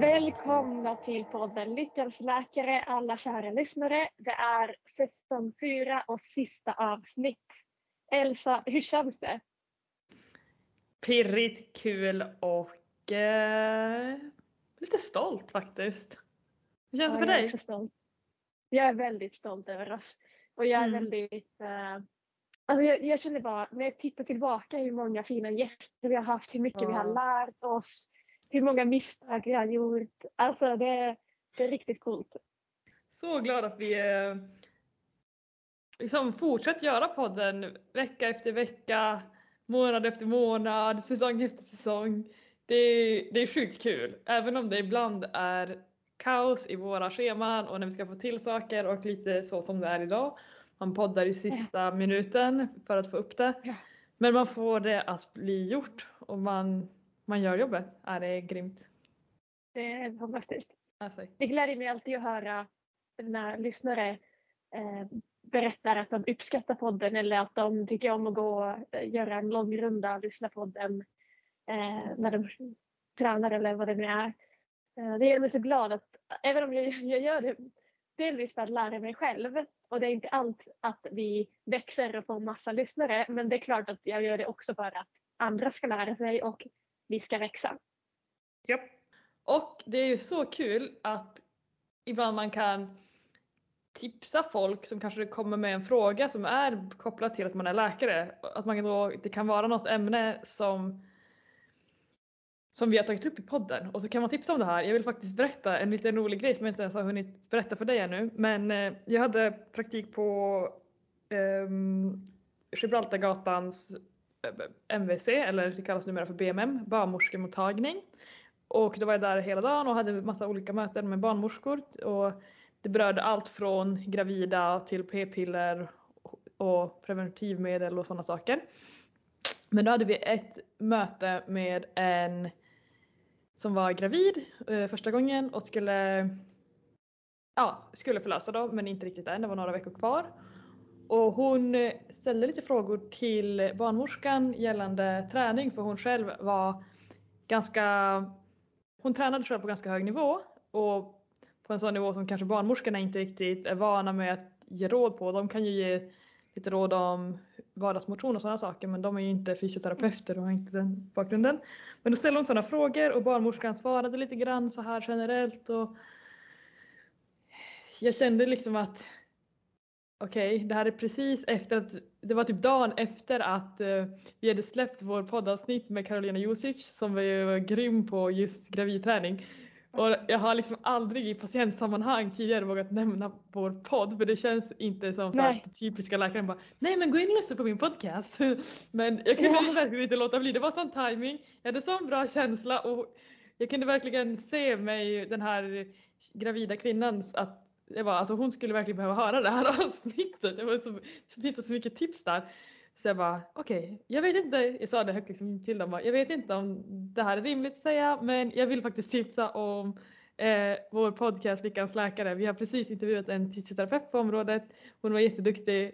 Välkomna till podden Lyckans läkare alla kära lyssnare. Det är säsong fyra och sista avsnitt. Elsa, hur känns det? Pirrigt, kul och eh, lite stolt faktiskt. Hur känns det Ja, för jag är dig? också stolt. Jag är väldigt stolt över oss. Och jag är Mm. väldigt... Eh, alltså jag, jag känner bara, när jag tittar tillbaka hur många fina gäster vi har haft, hur mycket vi har Ja. lärt oss, hur många misstag vi har gjort. Alltså det, det är riktigt coolt. Så glad att vi eh, liksom fortsätter göra podden vecka efter vecka, månad efter månad, säsong efter säsong. Det, är- det är sjukt kul, även om det ibland är kaos i våra scheman och när vi ska få till saker och lite så som det är idag. Man poddar i sista minuten för att få upp det. Men man får det att bli gjort och man, man gör jobbet. Ja, det är grymt. Det är fantastiskt. Alltså, Det gläder mig alltid att höra när lyssnare eh, berättar att de uppskattar podden eller att de tycker om att gå och eh, göra en lång runda och lyssna på den eh, när de tränar eller vad det nu är. Eh, det gör mig så glad att även om jag, jag gör det delvis för att lära mig själv och det är inte allt att vi växer och får massa lyssnare men det är klart att jag gör det också för att andra ska lära sig och vi ska växa. Japp. Och det är ju så kul att ibland man kan tipsa folk som kanske kommer med en fråga som är kopplad till att man är läkare. Att man då, det kan vara något ämne som som vi har tagit upp i podden och så kan man tipsa om det här. Jag vill faktiskt berätta en liten rolig grej som jag inte ens har hunnit berätta för dig ännu. Men eh, jag hade praktik på um, Gibraltargatans MVC eller det kallas numera för BMM, barnmorskemottagning. Och då var jag där hela dagen och hade massa olika möten med barnmorskor och det berörde allt från gravida till p-piller och preventivmedel och sådana saker. Men då hade vi ett möte med en som var gravid eh, första gången och skulle ja, skulle förlösa då men inte riktigt än, det var några veckor kvar. Och hon eh, ställde lite frågor till barnmorskan gällande träning för hon själv var ganska hon tränade själv på ganska hög nivå och på en sån nivå som kanske barnmorskorna inte riktigt är vana med att ge råd på. De kan ju ge lite råd om vardagsmotion och sådana saker men de är ju inte fysioterapeuter och har inte den bakgrunden. Men då ställde hon sådana frågor och barnmorskan svarade lite grann så här generellt och jag kände liksom att okej, det här är precis efter att, det var typ dagen efter att eh, vi hade släppt vår poddavsnitt med Carolina Josic som var ju grym på just gravidträning. Och jag har liksom aldrig i patientsammanhang tidigare vågat nämna vår podd för det känns inte som så att typiska läkaren bara nej men gå in och lyssna på min podcast. Men jag kunde Ja. verkligen inte låta bli, det var sån timing. jag hade sån bra känsla och jag kunde verkligen se mig den här gravida kvinnans att det var, alltså hon skulle verkligen behöva höra det här avsnittet. Det var så, så finns det så mycket tips där. Så jag bara okej, jag vet inte, jag sa det högt liksom till dem, bara, jag vet inte om det här är rimligt att säga men jag vill faktiskt tipsa om eh, vår podcast Lyckans läkare. Vi har precis intervjuat en fysioterapeut på området. Hon var jätteduktig,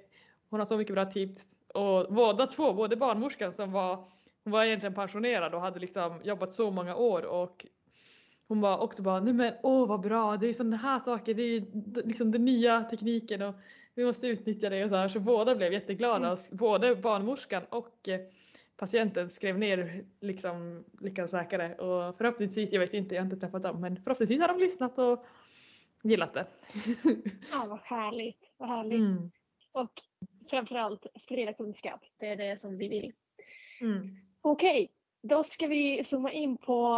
hon har så mycket bra tips och båda två, både barnmorskan som var hon var egentligen pensionerad och hade liksom jobbat så många år och hon var också bara, nej men åh vad bra, det är sådana här saker, det är liksom den nya tekniken och vi måste utnyttja det och så här. Så båda blev jätteglada, Mm. både barnmorskan och eh, patienten skrev ner liksom lyckans läkare och förhoppningsvis, jag vet inte, jag har inte träffat dem, men förhoppningsvis har de lyssnat och gillat det. Ja, vad härligt. Vad härligt. Mm. Och framförallt sprida kunskap. Det är det som vi vill. Mm. Okej, då ska vi zooma in på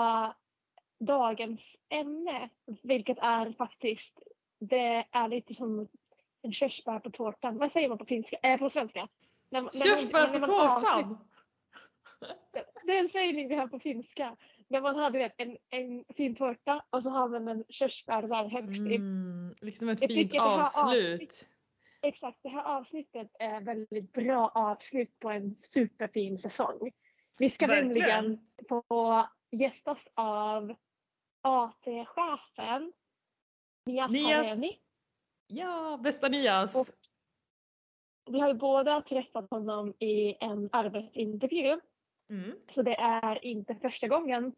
dagens ämne. Vilket är faktiskt, det är lite som en körsbär på tårtan. Vad säger man på finska? Äh, på svenska? När, Körsbär på tårtan! Det är en sägning vi har på finska. När man har du vet, en, en fin tårta och så har man en körsbär där högst upp. Mm, liksom ett Jag fint avslut. Exakt, det här avsnittet är väldigt bra avslut på en superfin säsong. Vi ska Verkligen. nämligen få gästas av AT-chefen Nias Nias. Hareni. Ja, bästa Nias! Och- Vi har ju båda träffat honom i en arbetsintervju. Mm. Så det är inte första gången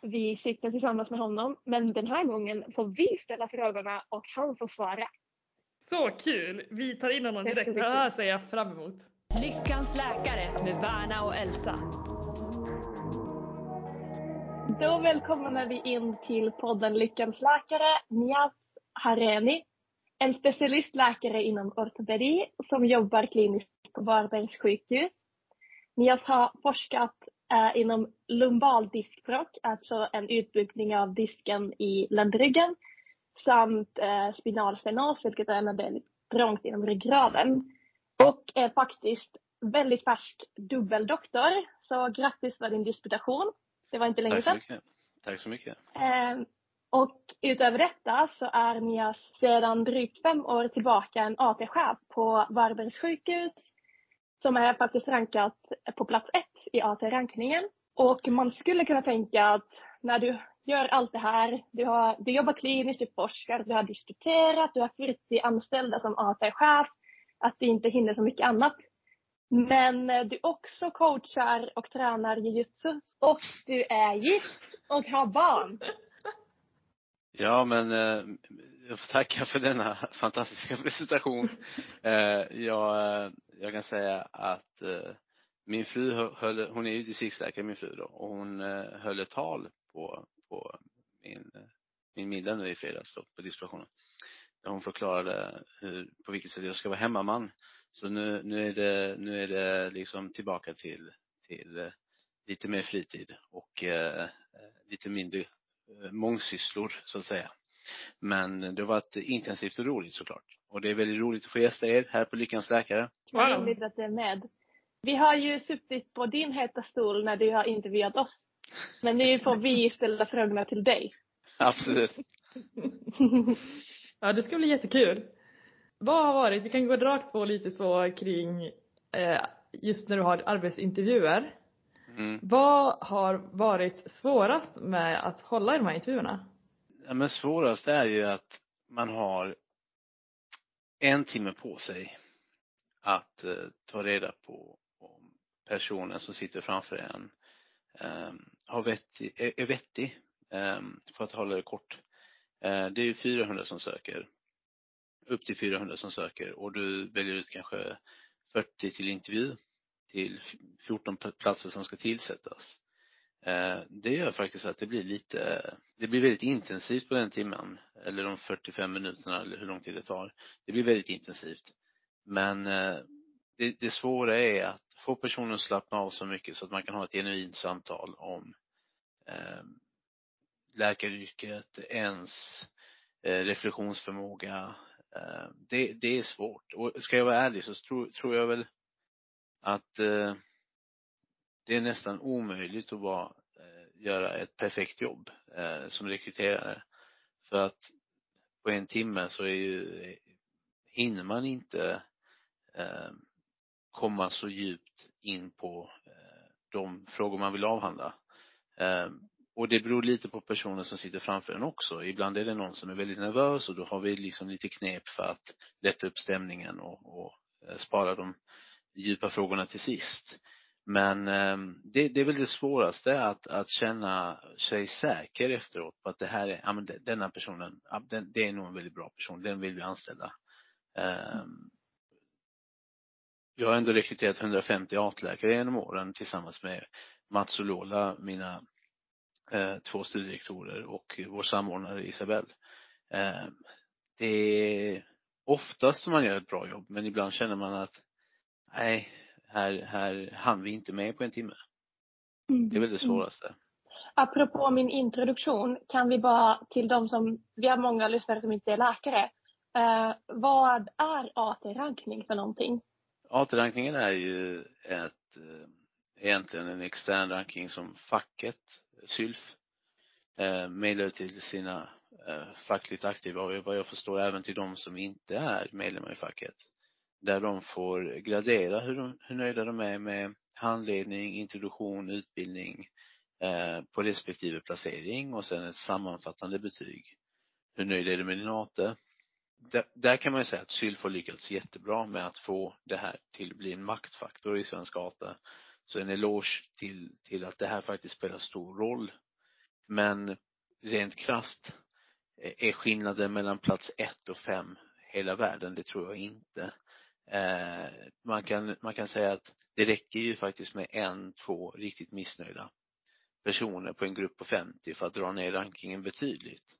vi sitter tillsammans med honom. Men den här gången får vi ställa frågorna och han får svara. Så kul! Vi tar in honom direkt. Det här ser jag fram emot. Lyckans läkare med Värna och Elsa. Då välkomnar vi in till podden Lyckans läkare, Niaz Hareni. En specialistläkare inom ortopedi som jobbar kliniskt på Varbergs sjukhus. Niaz har forskat eh, inom lumbal diskbråck, alltså en utbyggnad av disken i ländryggen, samt eh, spinalstenos, vilket är en del trångt inom ryggraden. Och är faktiskt väldigt färsk dubbeldoktor. Så grattis för din disputation. Det var inte länge Tack så sedan. mycket. Tack så mycket. Eh, och utöver detta så är Nias sedan drygt fem år tillbaka en AT-chef på Varbergs sjukhus som är faktiskt rankat på plats ett i AT-rankningen. Och man skulle kunna tänka att när du gör allt det här, du, har, du jobbar kliniskt, du forskar, du har disputerat, du har 40 anställda som AT-chef, att du inte hinner så mycket annat. Men eh, du också coachar och tränar jujutsu och du är gift och har barn. Ja, men eh, jag får tacka för denna fantastiska presentation. Eh, jag, jag kan säga att min fru hö- höll, hon är ju distriktsläkare min fru då, och hon höll ett tal på, på min, min middag nu i fredags då, på disputationen. Där hon förklarade hur, på vilket sätt jag ska vara hemmaman. Så nu, nu är det, nu är det liksom tillbaka till, till eh, lite mer fritid och eh, eh, lite mindre eh, mångsysslor så att säga. Men det har varit intensivt och roligt såklart. Och det är väldigt roligt att få gästa er här på Lyckans Läkare. Vad Wow. roligt att du är med. Vi har ju suttit på din heta stol när du har intervjuat oss. Men nu får vi ställa frågorna till dig. Absolut. Ja, det ska bli jättekul. Vad har varit, vi kan gå rakt på lite så kring eh, just när du har arbetsintervjuer. Mm. Vad har varit svårast med att hålla i de här intervjuerna? Ja, men svårast är ju att man har en timme på sig att eh, ta reda på om personen som sitter framför en eh, har vettig, är, är vettig, eh, för att hålla det kort. Eh, det är ju 400 som söker, upp till 400 som söker och du väljer ut kanske 40 till intervju till 14 platser som ska tillsättas. Eh, det gör faktiskt att det blir lite, det blir väldigt intensivt på den timmen, eller de 45 minuterna eller hur lång tid det tar. Det blir väldigt intensivt. Men eh, det, det svåra är att få personen att slappna av så mycket så att man kan ha ett genuint samtal om eh, läkaryrket, ens eh, reflektionsförmåga. Eh, det, det är svårt. Och ska jag vara ärlig så tror, tror jag väl att eh, det är nästan omöjligt att vara, eh, göra ett perfekt jobb eh, som rekryterare. För att på en timme så är ju, hinner man inte eh, komma så djupt in på eh, de frågor man vill avhandla. Eh, och det beror lite på personen som sitter framför en också. Ibland är det någon som är väldigt nervös och då har vi liksom lite knep för att lätta upp stämningen och, och eh, spara de djupa frågorna till sist. Men ehm, det, det är väl det svåraste att, att känna sig säker efteråt på att det här är, ja men denna personen, ja, den, det är nog en väldigt bra person, den vill vi anställa. Eh, jag har ändå rekryterat 150 artläkare genom åren tillsammans med Mats och Lola, mina två studierektorer och vår samordnare Isabelle. Eh, det är oftast som man gör ett bra jobb men ibland känner man att nej, här, här hann vi inte med på en timme. Det är väl det svåraste. Apropå min introduktion kan vi bara till de som, vi har många lyssnare som inte är läkare. Eh, vad är AT-rankning för någonting? AT-rankningen är ju ett, eh, egentligen en extern ranking som facket, SYLF, eh, till sina eh, fackligt aktiva och vad jag förstår även till de som inte är medlemmar i facket. Där de får gradera hur, de, hur nöjda de är med handledning, introduktion, utbildning eh, på respektive placering och sen ett sammanfattande betyg. Hur nöjd är du med din AT? Där, där kan man ju säga att Sylf har lyckats jättebra med att få det här till att bli en maktfaktor i svensk AT. Så en eloge till, till att det här faktiskt spelar stor roll. Men rent krasst eh, är skillnaden mellan plats ett och fem hela världen? Det tror jag inte. Eh, man kan, man kan säga att det räcker ju faktiskt med en, två riktigt missnöjda personer på en grupp på 50 för att dra ner rankingen betydligt.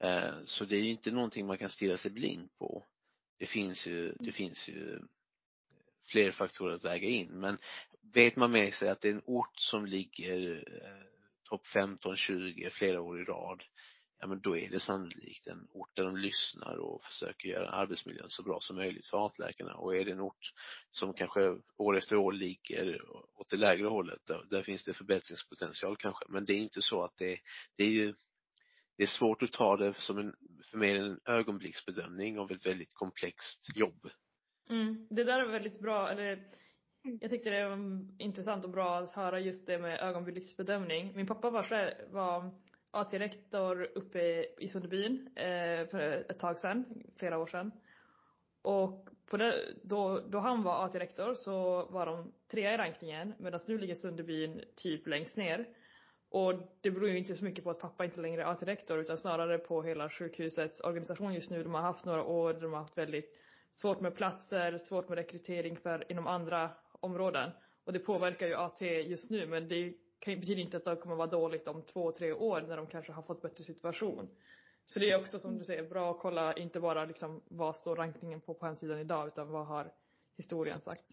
Eh, så det är ju inte någonting man kan stirra sig blind på. Det finns ju, det finns ju fler faktorer att väga in. Men vet man med sig att det är en ort som ligger eh, topp 15, 20 flera år i rad, ja men då är det sannolikt en ort där de lyssnar och försöker göra arbetsmiljön så bra som möjligt för atläkarna. Och är det en ort som kanske år efter år ligger åt det lägre hållet, där, där finns det förbättringspotential kanske. Men det är inte så att det, det är ju det är svårt att ta det som en, för mig en ögonblicksbedömning av ett väldigt komplext jobb. Mm. Det där är väldigt bra, eller jag tyckte det var intressant och bra att höra just det med ögonblicksbedömning. Min pappa var, var AT-rektor uppe i Sunderbyn eh, för ett tag sedan, flera år sedan. Och på det, då, då han var AT-rektor så var de trea i rankingen medan nu ligger Sunderbyn typ längst ner. Och det beror ju inte så mycket på att pappa inte längre är AT-rektor utan snarare på hela sjukhusets organisation just nu. De har haft några år där de har haft väldigt svårt med platser, svårt med rekrytering för inom andra områden. Och det påverkar ju AT just nu men det betyder inte att det kommer vara dåligt om två, tre år när de kanske har fått bättre situation. Så det är också som du säger bra att kolla inte bara liksom vad står rankningen på på hemsidan idag utan vad har historien sagt.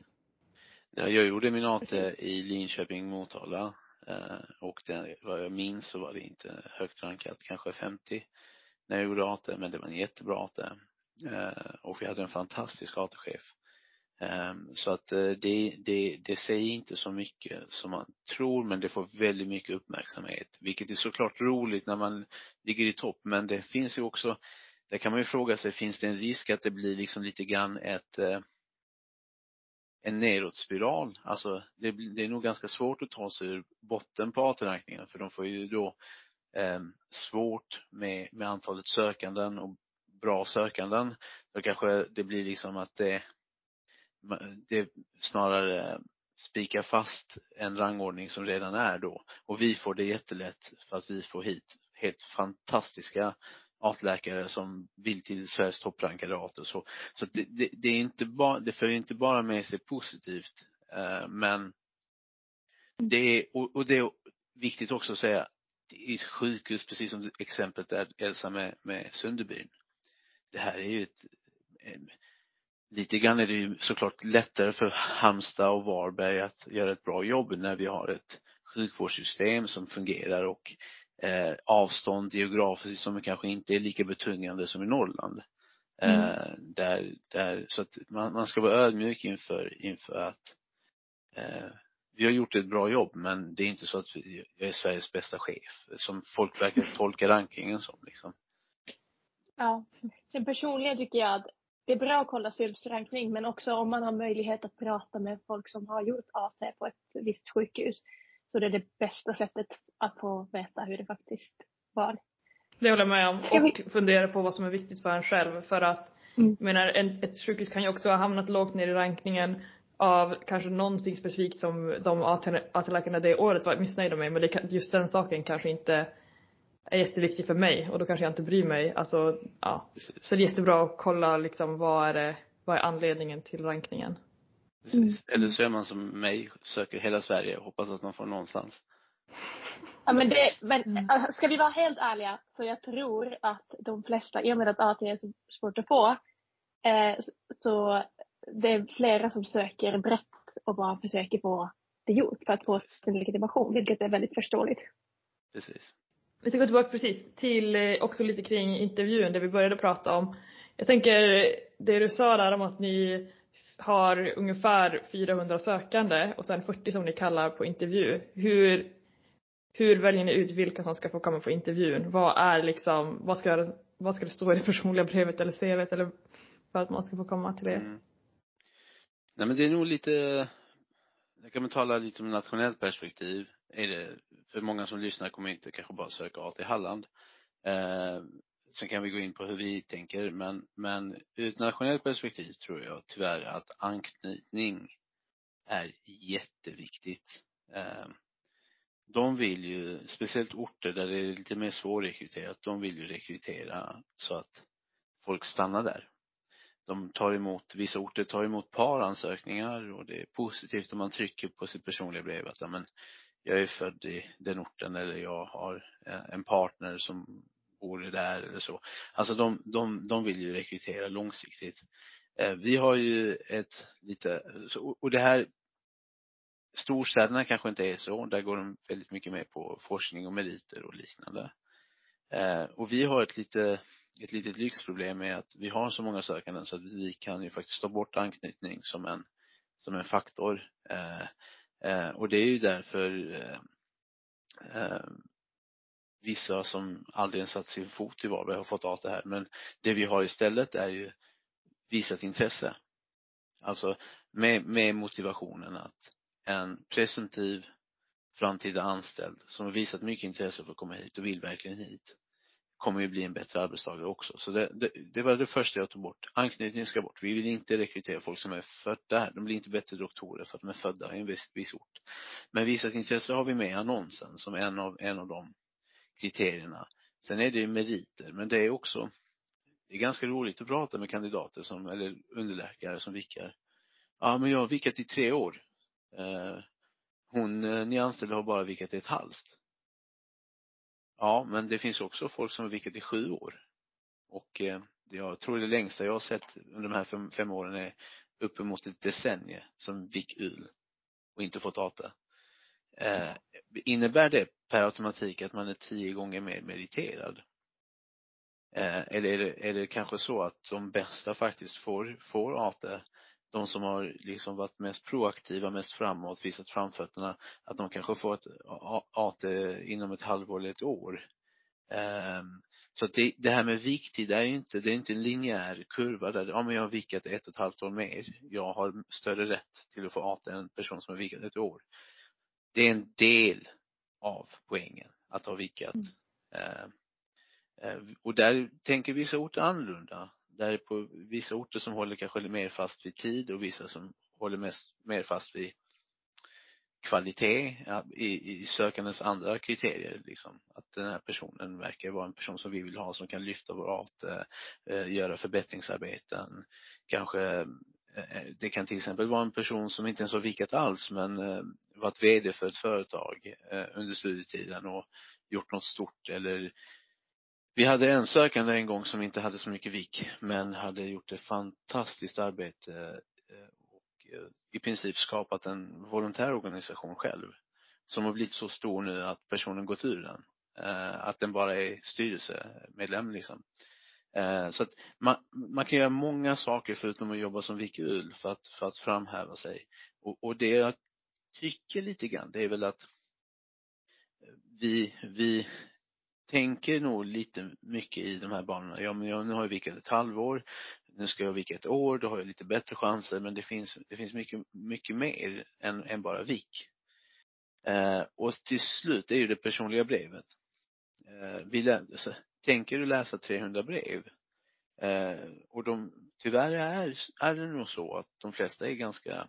Ja, jag gjorde min AT i Linköping, Motala eh, och det, vad jag minns så var det inte högt rankat, kanske 50 när jag gjorde AT, men det var en jättebra AT. Eh, och vi hade en fantastisk AT-chef Ehm, så att eh, det, det, det säger inte så mycket som man tror men det får väldigt mycket uppmärksamhet. Vilket är såklart roligt när man ligger i topp men det finns ju också, där kan man ju fråga sig, finns det en risk att det blir liksom lite grann ett eh, en nedåtspiral. Alltså det, det är nog ganska svårt att ta sig ur botten på AT-rankningen för de får ju då eh, svårt med, med antalet sökanden och bra sökanden. Då kanske det blir liksom att det det snarare spikar fast en rangordning som redan är då. Och vi får det jättelätt för att vi får hit helt fantastiska artläkare som vill till Sveriges topprankade arter. Så, så det, det, det, är inte bara, det för inte bara med sig positivt, eh, men det är, och, och det är viktigt också att säga, i ett sjukhus, precis som exemplet där Elsa med, med Sunderbyn. Det här är ju ett, lite grann är det ju såklart lättare för Halmstad och Varberg att göra ett bra jobb när vi har ett sjukvårdssystem som fungerar och eh, avstånd geografiskt som kanske inte är lika betungande som i Norrland. Mm. Eh, där, där, så att man, man ska vara ödmjuk inför, inför att eh, vi har gjort ett bra jobb men det är inte så att vi, jag är Sveriges bästa chef som folk verkar tolka rankingen som liksom. Ja, sen personligen tycker jag att det är bra att kolla styrelserankning men också om man har möjlighet att prata med folk som har gjort AT på ett visst sjukhus. Så det är det bästa sättet att få veta hur det faktiskt var. Det håller jag med om och vi... fundera på vad som är viktigt för en själv för att mm. menar, en, ett sjukhus kan ju också ha hamnat lågt ner i rankningen av kanske någonting specifikt som de AT-läkarna det året var missnöjda med men det just den saken kanske inte är jätteviktig för mig och då kanske jag inte bryr mig. Alltså, ja. Så det är jättebra att kolla liksom vad är det, vad är anledningen till rankningen. Mm. Eller så är man som mig, söker hela Sverige och hoppas att man får någonstans. Ja men det, men mm. Alltså, ska vi vara helt ärliga så jag tror att de flesta, i och med att AT är så svårt att få, eh, så det är flera som söker brett och bara försöker få det gjort för att få sin legitimation, vilket är väldigt förståeligt. Precis. Vi ska gå tillbaka precis till eh, också lite kring intervjun, det vi började prata om. Jag tänker det du sa där om att ni har ungefär 400 sökande och sen 40 som ni kallar på intervju. Hur, hur väljer ni ut vilka som ska få komma på intervjun? Vad är liksom, vad ska, vad ska det stå i det personliga brevet eller CVt eller för att man ska få komma till det? Mm. Nej men det är nog lite, jag kan man tala lite om nationellt perspektiv är det, för många som lyssnar kommer inte kanske bara söka AT Halland. Eh, sen kan vi gå in på hur vi tänker, men, men ur ett nationellt perspektiv tror jag tyvärr att anknytning är jätteviktigt. Eh, de vill ju, speciellt orter där det är lite mer svårrekryterat, de vill ju rekrytera så att folk stannar där. De tar emot, vissa orter tar emot paransökningar och det är positivt om man trycker på sitt personliga brev att, men jag är född i den orten eller jag har eh, en partner som bor där eller så. Alltså de, de, de vill ju rekrytera långsiktigt. Eh, vi har ju ett lite, och det här storstäderna kanske inte är så. Där går de väldigt mycket mer på forskning och meriter och liknande. Eh, och vi har ett lite, ett litet lyxproblem med att vi har så många sökande så att vi kan ju faktiskt ta bort anknytning som en, som en faktor. Eh, och det är ju därför eh, eh, vissa som aldrig ens satt sin fot i Varberg har fått av det här. Men det vi har istället är ju visat intresse. Alltså med, med motivationen att en presumtiv framtida anställd som har visat mycket intresse för att komma hit och vill verkligen hit kommer ju bli en bättre arbetstagare också. Så det, det, det var det första jag tog bort. Anknytningen ska bort. Vi vill inte rekrytera folk som är födda här. De blir inte bättre doktorer för att de är födda i en viss, viss ort. Men visat intresse har vi med i annonsen som en av, en av de kriterierna. Sen är det ju meriter, men det är också, det är ganska roligt att prata med kandidater som, eller underläkare som vickar. Ja, men jag har vickat i tre år. Eh, hon eh, ni anställde har bara vickat i ett halvt. Ja, men det finns också folk som har vickat i sju år. Och eh, jag tror det längsta jag har sett under de här fem, fem åren är uppemot ett decennium som vick-ul och inte fått ATA. Eh, innebär det per automatik att man är tio gånger mer meriterad? Eh, eller är det, är det kanske så att de bästa faktiskt får, får ATA de som har liksom varit mest proaktiva, mest framåt, visat framfötterna, att de kanske får ett AT inom ett halvår eller ett år. Um, så att det, det här med viktid är ju inte, det är inte en linjär kurva där, ja men jag har vikat ett och ett halvt år mer. Jag har större rätt till att få AT än en person som har vikat ett år det är en del av poängen att ha vikat. Mm. Eh, eh, och där tänker vissa orter annorlunda. Där är på vissa orter som håller kanske mer fast vid tid och vissa som håller mest, mer fast vid kvalitet i, i sökandens andra kriterier liksom. Att den här personen verkar vara en person som vi vill ha som kan lyfta vår art, eh, eh, göra förbättringsarbeten, kanske Eh, det kan till exempel vara en person som inte ens har vikat alls men eh, varit VD för ett företag eh, under studietiden och gjort något stort eller vi hade en sökande en gång som inte hade så mycket vik men hade gjort ett fantastiskt arbete eh, och eh, i princip skapat en volontärorganisation själv som har blivit så stor nu att personen gått ur den. Eh, att den bara är styrelsemedlem liksom. Så att man, man kan göra många saker förutom att jobba som vikul för att, för att framhäva sig. Och, och det jag tycker lite grann, det är väl att vi, vi tänker nog lite mycket i de här banorna. Ja, men jag, nu har jag vikat ett halvår. Nu ska jag vika ett år. Då har jag lite bättre chanser. Men det finns, det finns mycket, mycket mer än, än bara vik. Eh, och till slut är ju det personliga brevet. Eh, vi lär, alltså, tänker du läsa 300 brev eh, och de, tyvärr är, är det nog så att de flesta är ganska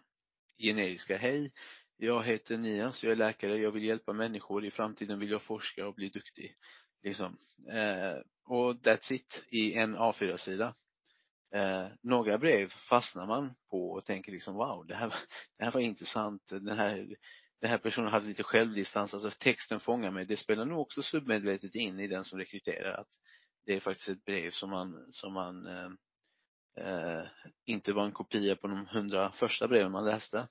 generiska. Hej, jag heter Nias, jag är läkare, jag vill hjälpa människor, i framtiden vill jag forska och bli duktig. Liksom. Eh, och that's it i en A4-sida. Eh, några brev fastnar man på och tänker liksom wow, det här, det här var intressant, den här, den här personen hade lite självdistans, alltså texten fångar mig. Det spelar nog också submedvetet in i den som rekryterar att det är faktiskt ett brev som man, som man eh, eh, inte var en kopia på de hundra första breven man läste.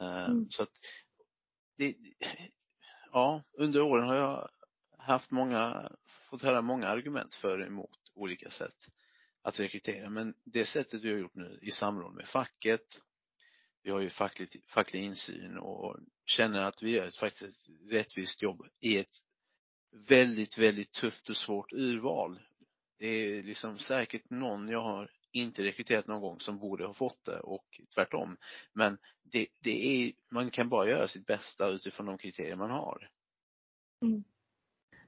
Eh, mm. Så att det, ja, under åren har jag haft många, fått höra många argument för och emot olika sätt att rekrytera. Men det sättet vi har gjort nu i samråd med facket, vi har ju facklig, facklig insyn och känner att vi gör ett, faktiskt ett rättvist jobb i ett väldigt, väldigt tufft och svårt urval. Det är liksom säkert någon jag har inte rekryterat någon gång som borde ha fått det och tvärtom. Men det, det är, man kan bara göra sitt bästa utifrån de kriterier man har. Mm.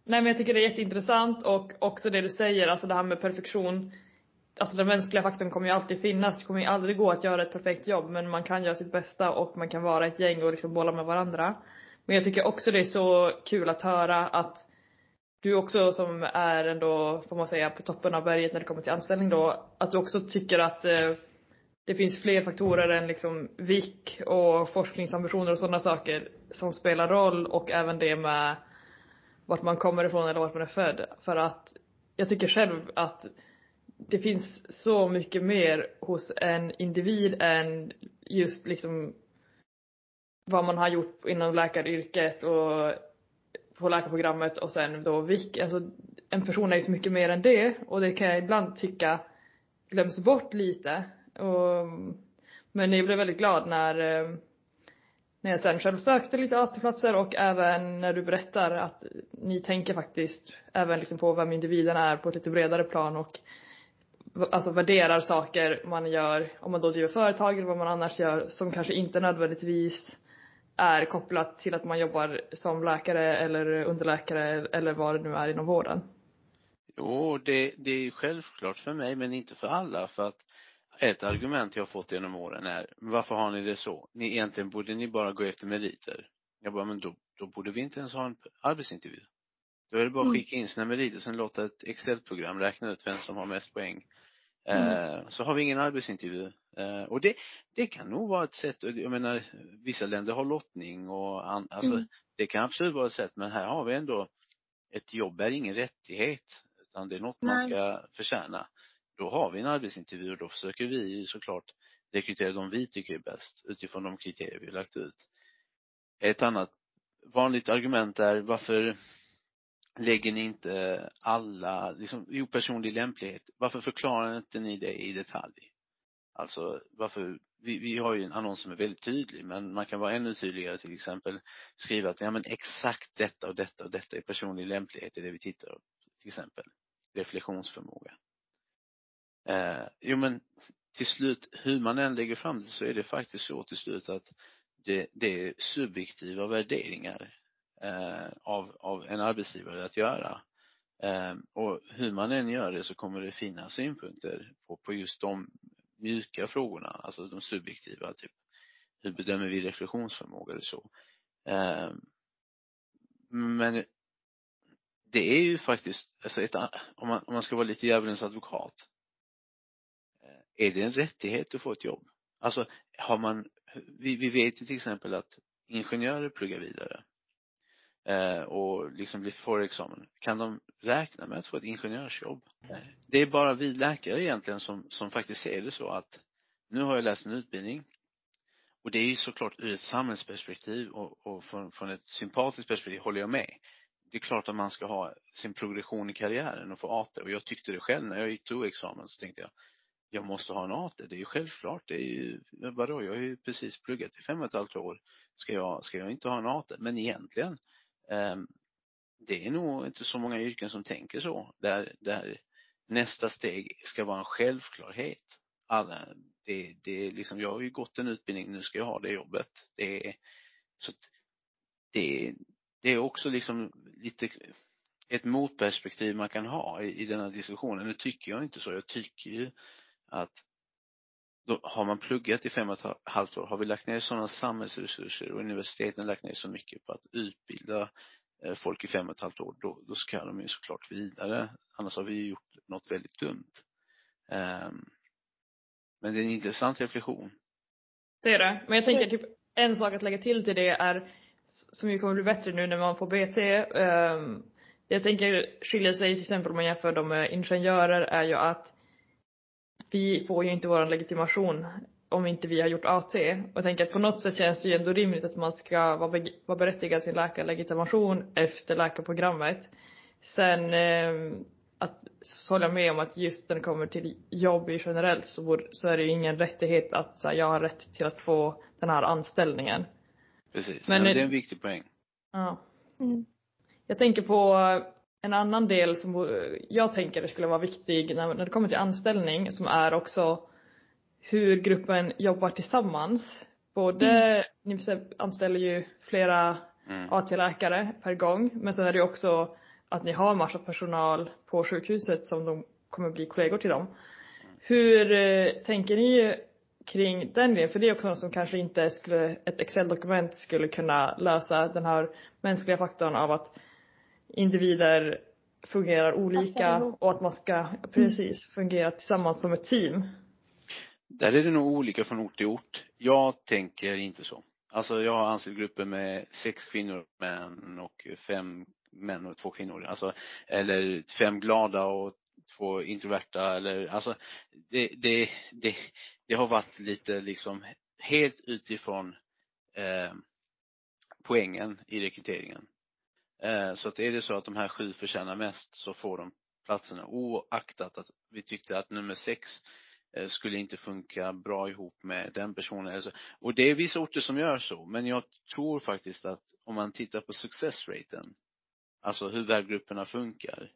Nej men jag tycker det är jätteintressant och också det du säger, alltså det här med perfektion alltså den mänskliga faktorn kommer ju alltid finnas. Det kommer ju aldrig gå att göra ett perfekt jobb men man kan göra sitt bästa och man kan vara ett gäng och liksom bolla med varandra. Men jag tycker också det är så kul att höra att du också som är ändå, får man säga, på toppen av berget när det kommer till anställning då, att du också tycker att eh, det finns fler faktorer än liksom VIK och forskningsambitioner och sådana saker som spelar roll och även det med vart man kommer ifrån eller vart man är född. För att jag tycker själv att det finns så mycket mer hos en individ än just liksom vad man har gjort inom läkaryrket och på läkarprogrammet och sen då VIK. Alltså en person är ju så mycket mer än det och det kan jag ibland tycka glöms bort lite. Och, men jag blev väldigt glad när, eh, när jag sen själv sökte lite AT-platser och även när du berättar att ni tänker faktiskt även liksom på vem individen är på ett lite bredare plan och alltså värderar saker man gör, om man då driver företag eller vad man annars gör, som kanske inte nödvändigtvis är kopplat till att man jobbar som läkare eller underläkare eller vad det nu är inom vården. Jo, det, det är självklart för mig men inte för alla för att ett argument jag har fått genom åren är varför har ni det så? Ni, egentligen borde ni bara gå efter meriter. Jag bara, men då, då borde vi inte ens ha en arbetsintervju. Då är det bara att mm. skicka in sina meriter, sen låta ett Excel-program räkna ut vem som har mest poäng. Mm. Eh, så har vi ingen arbetsintervju. Eh, och det, det kan nog vara ett sätt, jag menar vissa länder har lottning och an, alltså mm. det kan absolut vara ett sätt men här har vi ändå ett jobb är ingen rättighet utan det är något Nej. man ska förtjäna. Då har vi en arbetsintervju och då försöker vi ju såklart rekrytera de vi tycker är bäst utifrån de kriterier vi har lagt ut. Ett annat vanligt argument är varför lägger ni inte alla, liksom, jo personlig lämplighet, varför förklarar inte ni det i detalj? Alltså varför, vi, vi har ju en annons som är väldigt tydlig men man kan vara ännu tydligare till exempel skriva att ja men exakt detta och detta och detta är personlig lämplighet är det vi tittar på till exempel reflektionsförmåga. Eh, jo men till slut, hur man än lägger fram det så är det faktiskt så till slut att det, det är subjektiva värderingar eh, av, av en arbetsgivare att göra. Eh, och hur man än gör det så kommer det finnas synpunkter på, på just de mjuka frågorna, alltså de subjektiva, typ hur bedömer vi reflektionsförmåga eller så. Eh, men det är ju faktiskt, alltså ett, om, man, om man ska vara lite djävulens advokat, är det en rättighet att få ett jobb? Alltså har man, vi, vi vet ju till exempel att ingenjörer pluggar vidare eh, och liksom blir får examen. Kan de räkna med att få ett ingenjörsjobb? Nej. Det är bara vi läkare egentligen som, som faktiskt ser det så att nu har jag läst en utbildning och det är ju såklart ur ett samhällsperspektiv och, och från, från ett sympatiskt perspektiv håller jag med det är klart att man ska ha sin progression i karriären och få AT och jag tyckte det själv när jag gick tog examen så tänkte jag jag måste ha en AT, det är ju självklart, det är ju, vadå, jag har ju precis pluggat i fem och ett halvt år. Ska jag, ska jag inte ha en AT? Men egentligen, eh, det är nog inte så många yrken som tänker så, där, där nästa steg ska vara en självklarhet. Alla, det, det är liksom, jag har ju gått en utbildning, nu ska jag ha det jobbet. Det är, så att det, det är också liksom lite ett motperspektiv man kan ha i, i den här diskussionen. Nu tycker jag inte så. Jag tycker ju att då har man pluggat i fem och ett halvt år, har vi lagt ner sådana samhällsresurser och universiteten lagt ner så mycket på att utbilda eh, folk i fem och ett halvt år, då, då ska de ju såklart vidare. Annars har vi ju gjort något väldigt dumt. Um, men det är en intressant reflektion. Det är det. Men jag tänker typ en sak att lägga till till det är som ju kommer bli bättre nu när man får BT. Um, ehm, jag tänker skilja sig till exempel om man jämför dem med ingenjörer är ju att vi får ju inte vår legitimation om inte vi har gjort AT. Och jag tänker att på något sätt känns det ju ändå rimligt att man ska vara, vara berättigad sin läkarlegitimation efter läkarprogrammet. Sen eh, att, så håller jag med om att just när det kommer till jobb generellt så, borde, så är det ju ingen rättighet att så här, jag har rätt till att få den här anställningen. Precis, men, men det är en viktig poäng. Ja. Mm. Jag tänker på en annan del som jag tänker skulle vara viktig när, när det kommer till anställning som är också hur gruppen jobbar tillsammans. Både, mm. ni anställer ju flera mm. AT-läkare per gång men sen är det också att ni har massa personal på sjukhuset som de kommer bli kollegor till dem. Hur eh, tänker ni kring den grejen? För det är också något som kanske inte skulle, ett Excel-dokument skulle kunna lösa den här mänskliga faktorn av att individer fungerar olika och att man ska precis fungera tillsammans som ett team. Där är det nog olika från ort till ort. Jag tänker inte så. Alltså jag har anställt grupper med sex kvinnor, män och fem män och två kvinnor. Alltså, eller fem glada och två introverta eller alltså det, det, det, det har varit lite liksom helt utifrån eh, poängen i rekryteringen. Eh, så att är det så att de här sju förtjänar mest så får de platserna oaktat att vi tyckte att nummer sex eh, skulle inte funka bra ihop med den personen. Alltså, och det är vissa orter som gör så, men jag tror faktiskt att om man tittar på success-raten, alltså hur väl grupperna funkar,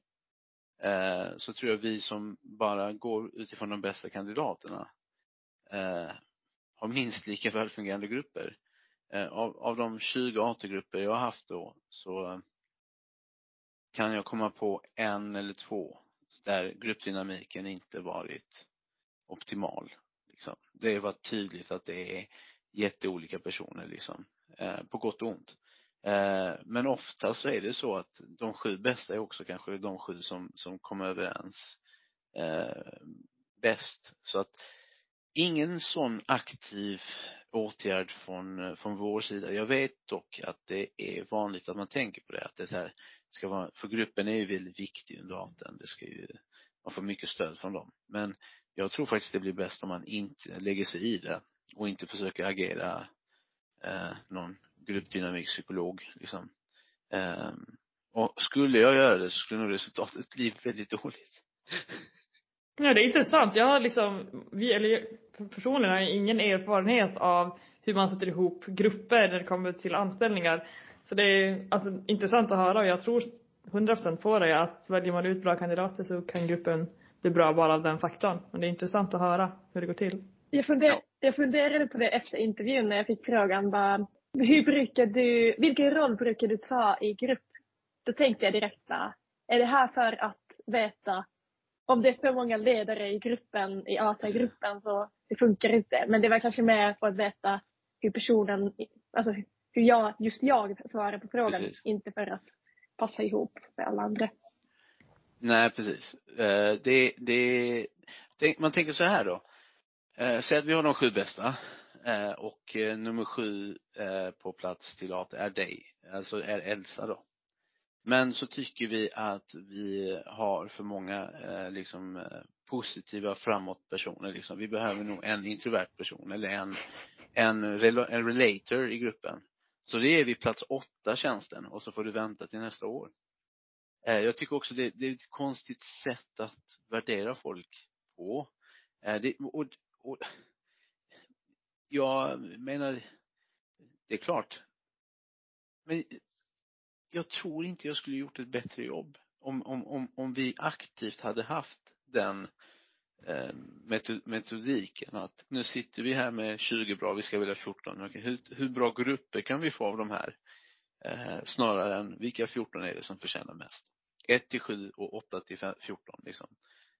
eh, så tror jag vi som bara går utifrån de bästa kandidaterna eh, har minst lika välfungerande grupper. Eh, av, av de 20 AT-grupper jag har haft då så kan jag komma på en eller två där gruppdynamiken inte varit optimal. Liksom. Det har varit tydligt att det är jätteolika personer liksom, eh, på gott och ont. Eh, men ofta så är det så att de sju bästa är också kanske de sju som, som kommer överens eh, bäst. Så att ingen sån aktiv åtgärd från, från vår sida. Jag vet dock att det är vanligt att man tänker på det, att det är så här ska vara, för gruppen är ju väldigt viktig under datorn. Det ska ju, man får mycket stöd från dem. Men jag tror faktiskt det blir bäst om man inte lägger sig i det och inte försöker agera eh, någon gruppdynamikpsykolog liksom. Eh, och skulle jag göra det så skulle nog resultatet bli väldigt dåligt. Ja, det är intressant. Jag har liksom, vi, eller personligen har ingen erfarenhet av hur man sätter ihop grupper när det kommer till anställningar. Så det är alltså intressant att höra och jag tror 100% på det att väljer man ut bra kandidater så kan gruppen bli bra bara av den faktorn. Men det är intressant att höra hur det går till. Jag, funder, jag funderade på det efter intervjun när jag fick frågan bara, hur brukar du, vilken roll brukar du ta i grupp? Då tänkte jag direkt bara, är det här för att veta om det är för många ledare i gruppen, i ATA-gruppen så det funkar inte. Men det var kanske mer för att veta hur personen, alltså hur jag, just jag svarar på frågan. Precis. Inte för att passa ihop med alla andra. Nej, precis. Eh, det, det, man tänker så här då. Eh, säg att vi har de sju bästa eh, och nummer sju på plats till AT är dig, alltså är Elsa då. Men så tycker vi att vi har för många liksom positiva framåt personer liksom. Vi behöver nog en introvert person eller en, en, en relator i gruppen. Så det är vid plats åtta tjänsten och så får du vänta till nästa år. Eh, jag tycker också det, det är ett konstigt sätt att värdera folk på. Eh, det, och, och, jag menar, det är klart. Men jag tror inte jag skulle gjort ett bättre jobb om, om, om, om vi aktivt hade haft den eh, Eh, metodiken att nu sitter vi här med 20 bra, vi ska välja 14. Okej, hur, hur bra grupper kan vi få av de här? Eh, snarare än vilka 14 är det som förtjänar mest? 1 till 7 och 8 till 14 liksom.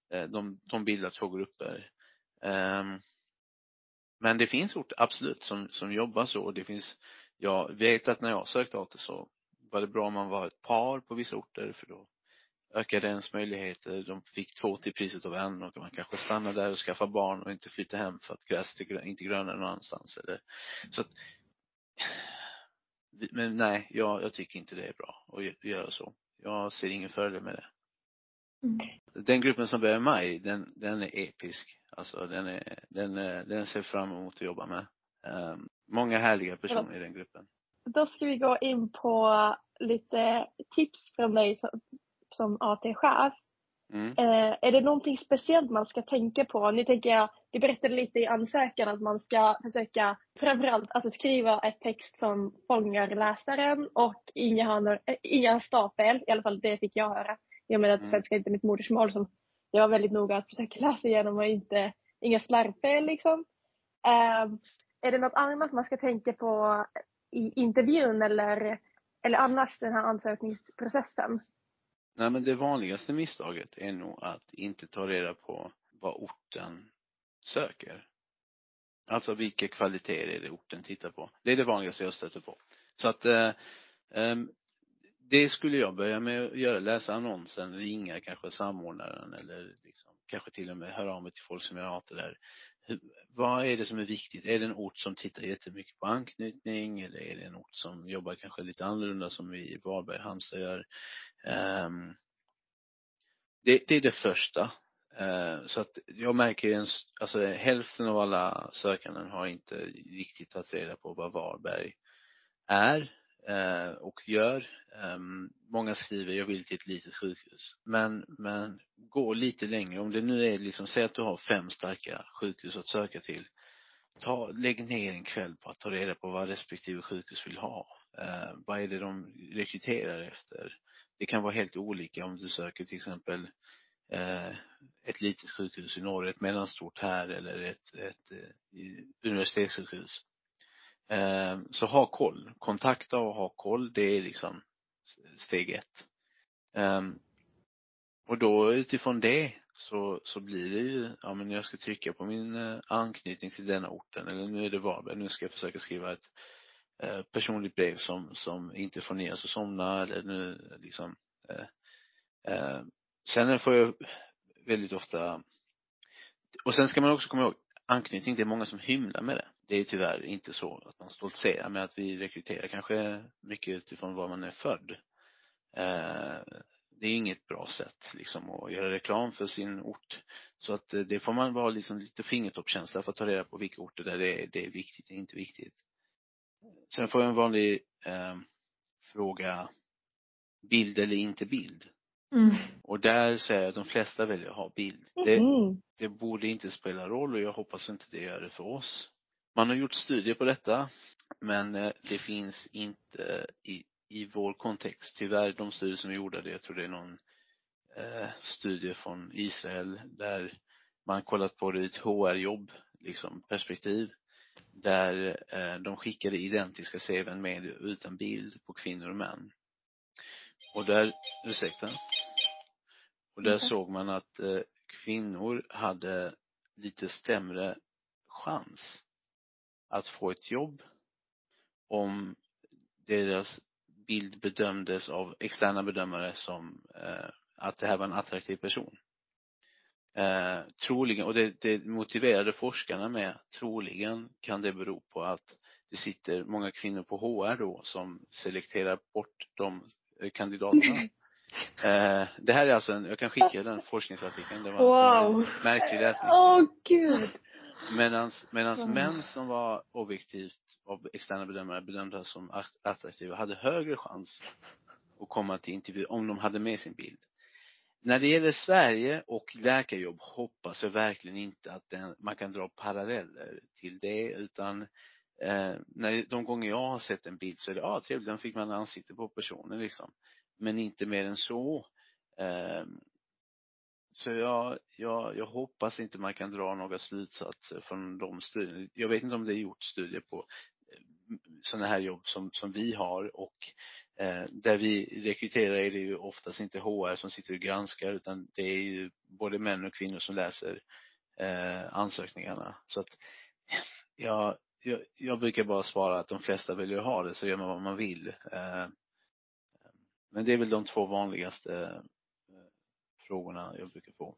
Eh, de, de bildar två grupper. Eh, men det finns orter, absolut, som, som jobbar så och det finns, jag vet att när jag sökte AT så var det bra om man var ett par på vissa orter för då ökade ens möjligheter. De fick två till priset av en och man kanske stannar där och skaffar barn och inte flyttar hem för att gräset är inte grönare någon annanstans eller så att men nej, jag, jag tycker inte det är bra att gö- göra så. Jag ser ingen fördel med det. Mm. Den gruppen som börjar i maj, den, den är episk. Alltså den är, den, är- den ser fram emot att jobba med. Um, många härliga personer i den gruppen. Då ska vi gå in på lite tips från dig som, AT-chef. Mm. Eh, är det någonting speciellt man ska tänka på? Nu tänker jag, du berättade lite i ansökan att man ska försöka framförallt alltså skriva ett text som fångar läsaren och inga, några, eh, inga stavfel, i alla fall det fick jag höra. Och med att Mm. svenska inte är mitt modersmål som jag var väldigt noga att försöka läsa igenom och inte, inga slarvfel liksom. Eh, är det något annat man ska tänka på i intervjun eller, eller annars den här ansökningsprocessen? Nej men det vanligaste misstaget är nog att inte ta reda på vad orten söker. Alltså vilka kvaliteter är det orten tittar på. Det är det vanligaste jag stöter på. Så att eh, eh, det skulle jag börja med att göra, läsa annonsen, ringa kanske samordnaren eller liksom, kanske till och med höra av mig till folk som jag hatar där. Vad är det som är viktigt? Är det en ort som tittar jättemycket på anknytning eller är det en ort som jobbar kanske lite annorlunda som vi i Varberg, Halmstad gör? Um, det, det är det första. Uh, så att jag märker en, alltså hälften av alla sökanden har inte riktigt tagit reda på vad Varberg är Eh, och gör. Ehm, många skriver, jag vill till ett litet sjukhus. Men, men gå lite längre. Om det nu är liksom, säg att du har fem starka sjukhus att söka till. Ta, lägg ner en kväll på att ta reda på vad respektive sjukhus vill ha. Eh, vad är det de rekryterar efter? Det kan vara helt olika om du söker till exempel eh, ett litet sjukhus i norr, ett mellanstort här eller ett, ett, ett universitetssjukhus. Ehm, så ha koll. Kontakta och ha koll, det är liksom steg ett. Ehm, och då utifrån det så, så blir det ju, ja men jag ska trycka på min eh, anknytning till denna orten eller nu är det Varberg, nu ska jag försöka skriva ett eh, personligt brev som, som inte får Nias att somna eller nu liksom eh, eh, sen får jag väldigt ofta och sen ska man också komma ihåg anknytning, det är många som hymlar med det det är tyvärr inte så att man stoltserar med att vi rekryterar kanske mycket utifrån var man är född. Eh, det är inget bra sätt liksom att göra reklam för sin ort. Så att eh, det får man vara liksom lite fingertoppkänsla för att ta reda på vilka orter där det är, det är viktigt och inte viktigt. Sen får jag en vanlig eh, fråga, bild eller inte bild? Mm. Och där säger jag att de flesta väljer att ha bild. Det, mm. det borde inte spela roll och jag hoppas inte det gör det för oss. Man har gjort studier på detta, men eh, det finns inte i, i vår kontext. Tyvärr, de studier som är gjorda, det, jag tror det är någon eh, studie från Israel där man kollat på det i ett HR-jobb, liksom perspektiv, där eh, de skickade identiska CVn med utan bild på kvinnor och män. Och där, ursäkta, och där mm. såg man att eh, kvinnor hade lite sämre chans att få ett jobb om deras bild bedömdes av externa bedömare som eh, att det här var en attraktiv person. Eh, troligen, och det, det motiverade forskarna med, troligen kan det bero på att det sitter många kvinnor på HR då som selekterar bort de eh, kandidaterna. eh, det här är alltså en, jag kan skicka den forskningsartikeln, det var wow. en märklig läsning. Åh oh, gud. Medans, medans mm. män som var objektivt av externa bedömare bedömda som attraktiva hade högre chans att komma till intervju om de hade med sin bild. När det gäller Sverige och läkarjobb hoppas jag verkligen inte att den, man kan dra paralleller till det utan eh, när, de gånger jag har sett en bild så är det, ja ah, trevligt, den fick man ansikte på personen liksom. Men inte mer än så. Ehm, så jag, jag, jag hoppas inte man kan dra några slutsatser från de studierna. Jag vet inte om det är gjort studier på eh, sådana här jobb som, som vi har och eh, där vi rekryterar är det ju oftast inte HR som sitter och granskar utan det är ju både män och kvinnor som läser eh, ansökningarna. Så att jag, jag, jag brukar bara svara att de flesta väljer att ha det så gör man vad man vill. Eh, men det är väl de två vanligaste frågorna jag brukar få.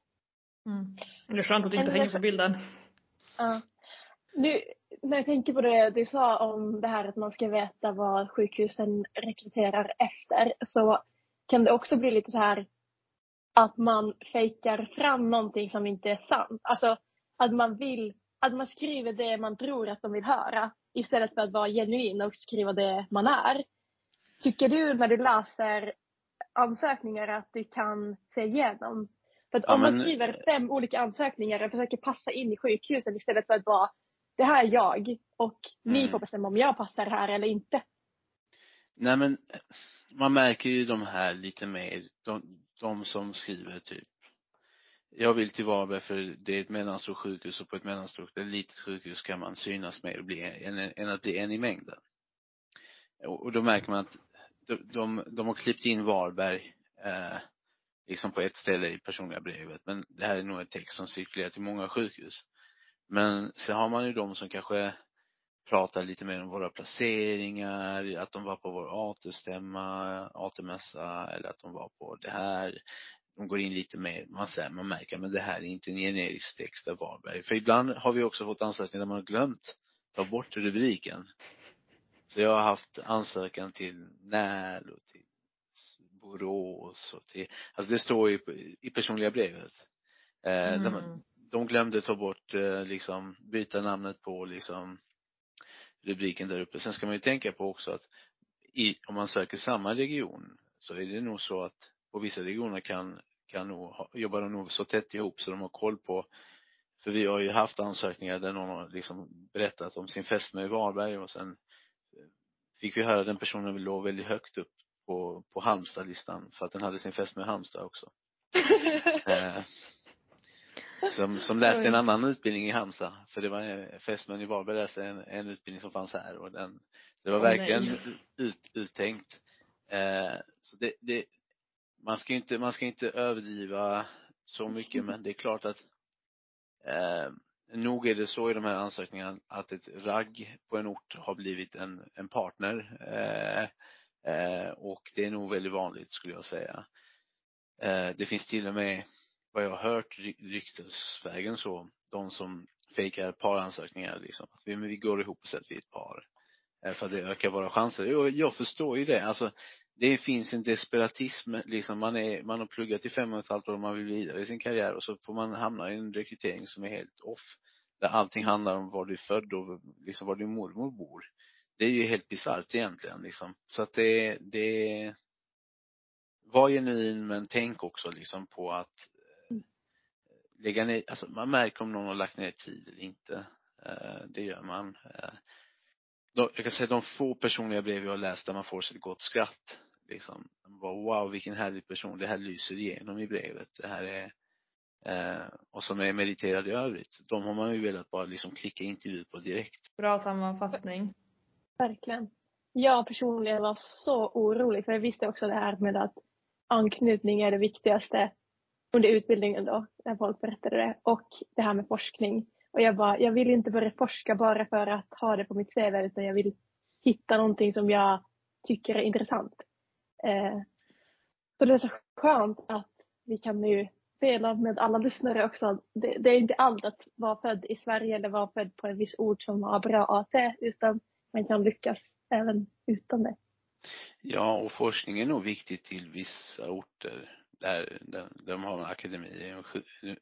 Mm. Det är skönt att du inte hänger på bilden. Ja. Nu, när jag tänker på det du sa om det här att man ska veta vad sjukhusen rekryterar efter så kan det också bli lite så här att man fejkar fram någonting som inte är sant. Alltså att man vill, att man skriver det man tror att de vill höra istället för att vara genuin och skriva det man är. Tycker du när du läser ansökningar att du kan se igenom. För att ja, om men... man skriver fem olika ansökningar och försöker passa in i sjukhusen istället för att vara det här är jag och mm. ni får bestämma om jag passar här eller inte. Nej men man märker ju de här lite mer, de, de som skriver typ jag vill till Varberg för det är ett mellanstort sjukhus och på ett mellanstort eller litet sjukhus kan man synas mer och bli en, än att bli en i mängden. Och, och då märker man att de, de, de har klippt in Varberg eh, liksom på ett ställe i personliga brevet. Men det här är nog en text som cirkulerar till många sjukhus. Men sen har man ju de som kanske pratar lite mer om våra placeringar, att de var på vår AT-stämma, AT-mässa eller att de var på det här. De går in lite mer, man, säger, man märker men det här är inte en generisk text av Varberg. För ibland har vi också fått ansökningar där man har glömt ta bort rubriken. Så jag har haft ansökan till NÄL och till Borås och till, alltså det står ju i personliga brevet. Eh, mm. de, de glömde ta bort, eh, liksom, byta namnet på liksom rubriken där uppe. Sen ska man ju tänka på också att i, om man söker samma region så är det nog så att på vissa regioner kan, kan nog, jobbar de nog så tätt ihop så de har koll på för vi har ju haft ansökningar där någon har liksom berättat om sin fästmö i Varberg och sen fick vi höra den personen låg väldigt högt upp på, på Halmstadlistan för att den hade sin fästmö i Halmstad också. eh, som, som läste en annan utbildning i Halmstad. För det var fästmön i Varberg läste en, en utbildning som fanns här och den, det var verkligen ut, uttänkt. Eh, så det, det, man ska inte, man ska inte överdriva så mycket men det är klart att eh, nog är det så i de här ansökningarna att ett ragg på en ort har blivit en, en partner. Eh, eh, och det är nog väldigt vanligt skulle jag säga. Eh, det finns till och med vad jag har hört ryktesvägen så, de som fejkar paransökningar liksom. Att vi, men vi går ihop och sätter vi ett par. Eh, för att det ökar våra chanser. Jo, jag förstår ju det. Alltså, det finns en desperatism liksom. Man är, man har pluggat i fem och ett halvt år och man vill vidare i sin karriär och så får man hamna i en rekrytering som är helt off. Där allting handlar om var du är född och liksom var din mormor bor. Det är ju helt bisarrt egentligen liksom. Så att det, det var genuin men tänk också liksom på att eh, lägga ner, alltså man märker om någon har lagt ner tid eller inte. Eh, det gör man. Eh, jag kan säga de få personliga brev jag har läst där man får sig ett gott skratt. Liksom. Bara, wow, vilken härlig person. Det här lyser igenom i brevet. Det här är eh, och som är meriterade i övrigt. De har man ju velat bara liksom klicka intervju på direkt. Bra sammanfattning. Verkligen. Jag personligen var så orolig för jag visste också det här med att anknytning är det viktigaste under utbildningen då, när folk berättade det. Och det här med forskning. Och jag bara, jag vill inte börja forska bara för att ha det på mitt CV utan jag vill hitta någonting som jag tycker är intressant. Eh, så det är så skönt att vi kan nu dela med alla lyssnare också. Det, det, är inte allt att vara född i Sverige eller vara född på en viss ort som har bra AT utan man kan lyckas även utan det. Ja, och forskning är nog viktigt till vissa orter där, där de har en akademi,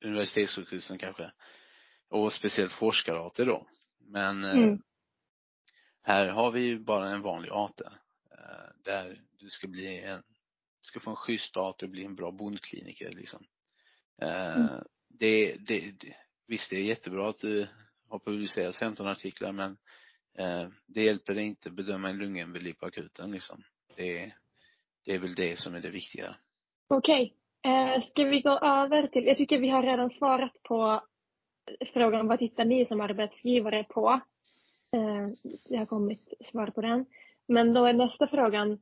universitetssjukhusen kanske. Och speciellt forskararter då. Men eh, mm. här har vi ju bara en vanlig ate. Eh, där du ska bli en, du ska få en schysst ate och bli en bra bondkliniker liksom. Eh, mm. Det, det, det, visst det är jättebra att du har publicerat 15 artiklar men det hjälper dig inte bedöma en lungemboli på akuten liksom. Det, det är väl det som är det viktiga. Okej. Okay. Eh, ska vi gå över till, jag tycker vi har redan svarat på frågan vad tittar ni som arbetsgivare på? Eh, det har kommit svar på den. Men då är nästa frågan,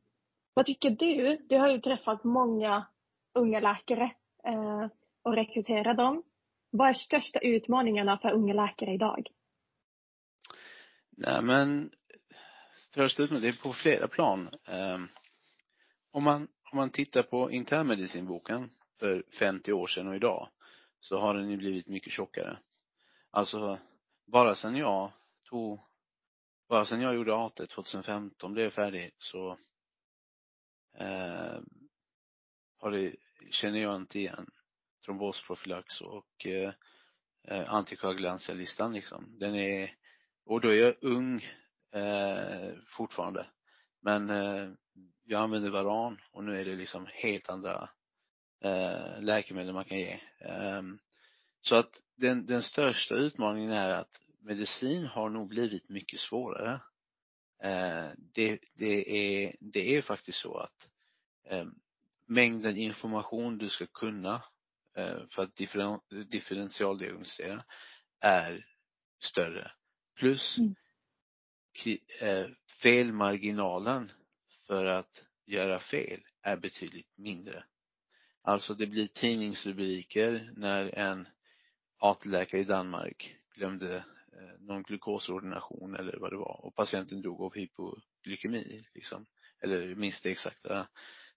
vad tycker du? Du har ju träffat många unga läkare eh, och rekryterat dem. Vad är största utmaningarna för unga läkare idag? Nej men, största utmaningen, det är på flera plan. Eh, om man om man tittar på internmedicinboken för 50 år sedan och idag så har den ju blivit mycket tjockare. Alltså, bara sedan jag tog, bara sen jag gjorde AT 2015, blev färdig, så eh, har det, känner jag inte igen trombosprofylax och eh, eh antikoagulantialistan liksom. Den är, och då är jag ung eh, fortfarande. Men eh, jag använder Varan och nu är det liksom helt andra eh, läkemedel man kan ge. Eh, så att den, den största utmaningen är att medicin har nog blivit mycket svårare. Eh, det, det, är, det är faktiskt så att eh, mängden information du ska kunna eh, för att differen, differentialdiagnostisera är större. Plus mm. Felmarginalen för att göra fel är betydligt mindre. Alltså det blir tidningsrubriker när en AT-läkare i Danmark glömde Eh, någon glukosordination eller vad det var och patienten dog av hypoglykemi liksom. Eller minns de exakta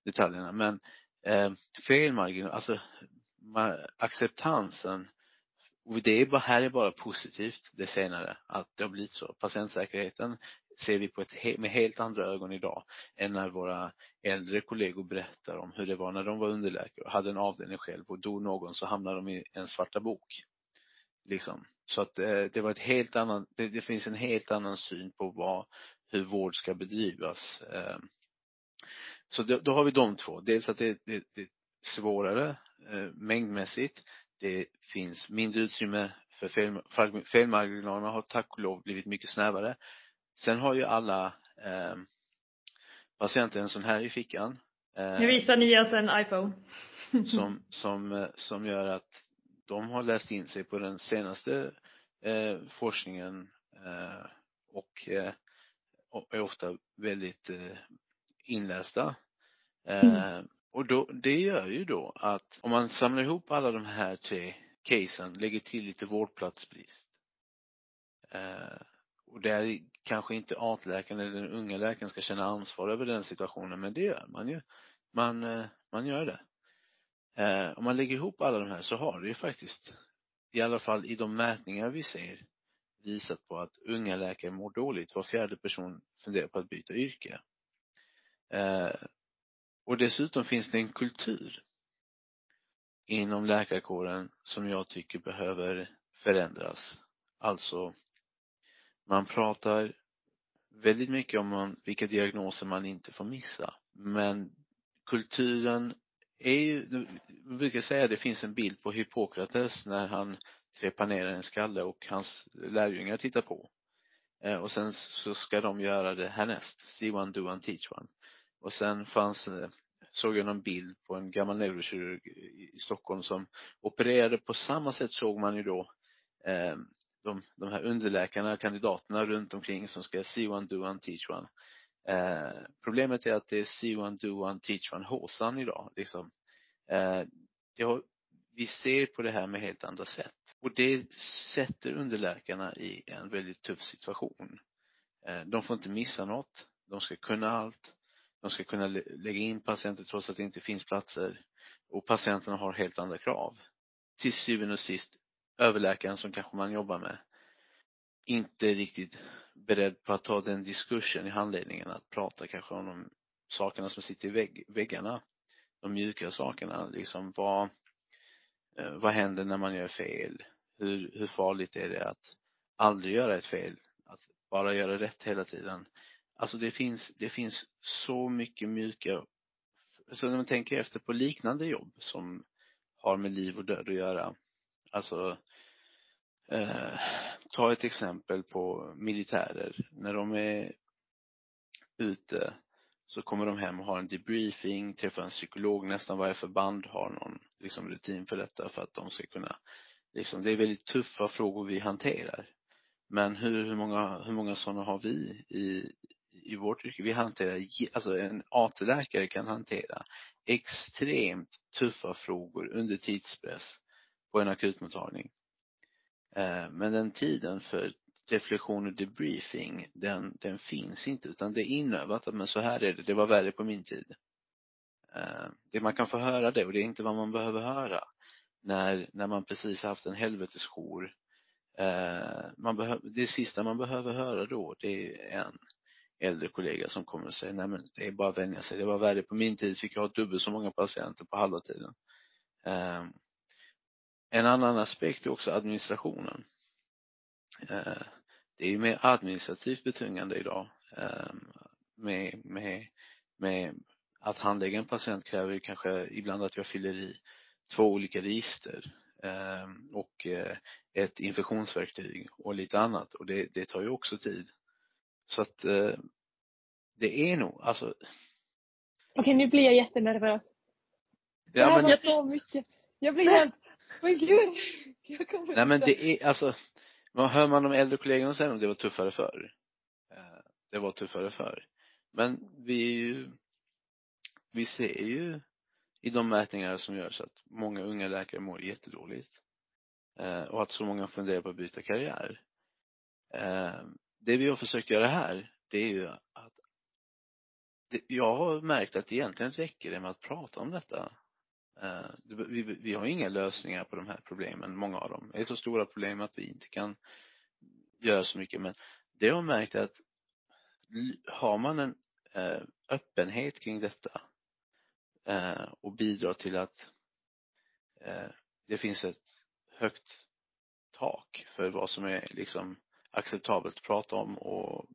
detaljerna men eh, felmarginal, alltså acceptansen och det är bara, här är bara positivt det senare att det har blivit så. Patientsäkerheten ser vi på ett, med helt andra ögon idag än när våra äldre kollegor berättar om hur det var när de var underläkare och hade en avdelning själv och dog någon så hamnade de i en svarta bok. Liksom. Så att eh, det var ett helt annan, det, det, finns en helt annan syn på vad, hur vård ska bedrivas. Eh, så då, då, har vi de två. Dels att det, det, det är svårare eh, mängdmässigt. Det finns mindre utrymme för fel, felmarginalerna har tack och lov blivit mycket snävare. Sen har ju alla eh, patienter en sån här i fickan. Eh, nu visar ni oss en iPhone. som, som, som gör att de har läst in sig på den senaste eh, forskningen eh, och, eh, är ofta väldigt eh, inlästa. Eh, mm. Och då, det gör ju då att om man samlar ihop alla de här tre casen, lägger till lite vårdplatsbrist eh, och där kanske inte AT-läkaren eller den unga läkaren ska känna ansvar över den situationen, men det gör man ju. Man, eh, man gör det. Eh, om man lägger ihop alla de här så har det ju faktiskt, i alla fall i de mätningar vi ser, visat på att unga läkare mår dåligt. Var fjärde person funderar på att byta yrke. Eh, och dessutom finns det en kultur inom läkarkåren som jag tycker behöver förändras. Alltså, man pratar väldigt mycket om vilka diagnoser man inte får missa. Men kulturen är ju, vi brukar säga att det finns en bild på Hippokrates när han trepanerar en skalle och hans lärjungar tittar på. Eh, och sen så ska de göra det härnäst. See one, do one, teach one. Och sen fanns, eh, såg jag någon bild på en gammal neurokirurg i Stockholm som opererade på samma sätt såg man ju då eh, de, de här underläkarna, kandidaterna runt omkring som ska see one, do one, teach one. Eh, problemet är att det är see one, do one, teach one, håsan idag liksom. Eh, har, vi ser på det här med helt andra sätt. Och det sätter underläkarna i en väldigt tuff situation. Eh, de får inte missa något. De ska kunna allt. De ska kunna lägga in patienter trots att det inte finns platser. Och patienterna har helt andra krav. Till syvende och sist, överläkaren som kanske man jobbar med inte riktigt beredd på att ta den diskursen i handledningen, att prata kanske om de sakerna som sitter i vägg, väggarna. De mjuka sakerna, liksom vad, eh, vad händer när man gör fel? Hur, hur farligt är det att aldrig göra ett fel? Att bara göra rätt hela tiden? Alltså det finns, det finns så mycket mjuka, så när man tänker efter på liknande jobb som har med liv och död att göra, alltså eh, ta ett exempel på militärer. När de är ute så kommer de hem och har en debriefing, träffar en psykolog, nästan varje förband har någon liksom rutin för detta för att de ska kunna liksom, det är väldigt tuffa frågor vi hanterar. Men hur, hur många, hur många sådana har vi i, i vårt yrke? Vi hanterar, alltså en AT-läkare kan hantera extremt tuffa frågor under tidspress på en akutmottagning. Eh, men den tiden för reflektion och debriefing, den, den finns inte utan det är inövat att men så här är det, det var värre på min tid. Eh, det man kan få höra det och det är inte vad man behöver höra när, när man precis har haft en helvetesjour. Eh, man behöver, det sista man behöver höra då det är en äldre kollega som kommer och säger nej men det är bara att vänja sig, det var värre på min tid fick jag ha dubbelt så många patienter på halva tiden. En annan aspekt är också administrationen. Eh, det är ju mer administrativt betungande idag ehm, med, med, med att handlägga en patient kräver kanske ibland att jag fyller i två olika register ehm, och eh, ett infektionsverktyg och lite annat och det, det tar ju också tid. Så att eh, det är nog, alltså Okej, nu blir jag jättenervös. Ja, det här men... var så mycket. Jag blir helt men gud, jag kommer Nej men det är, alltså, vad hör man de äldre kollegorna säga om det var tuffare förr? Eh, det var tuffare förr. Men vi är ju, vi ser ju i de mätningar som görs att många unga läkare mår jättedåligt. Eh, och att så många funderar på att byta karriär. Eh, det vi har försökt göra här, det är ju att det, jag har märkt att egentligen räcker det med att prata om detta. Eh, vi, vi har inga lösningar på de här problemen, många av dem. Det är så stora problem att vi inte kan göra så mycket men det jag har märkt är att har man en eh, öppenhet kring detta eh, och bidrar till att det finns ett högt tak för vad som är liksom acceptabelt att prata om och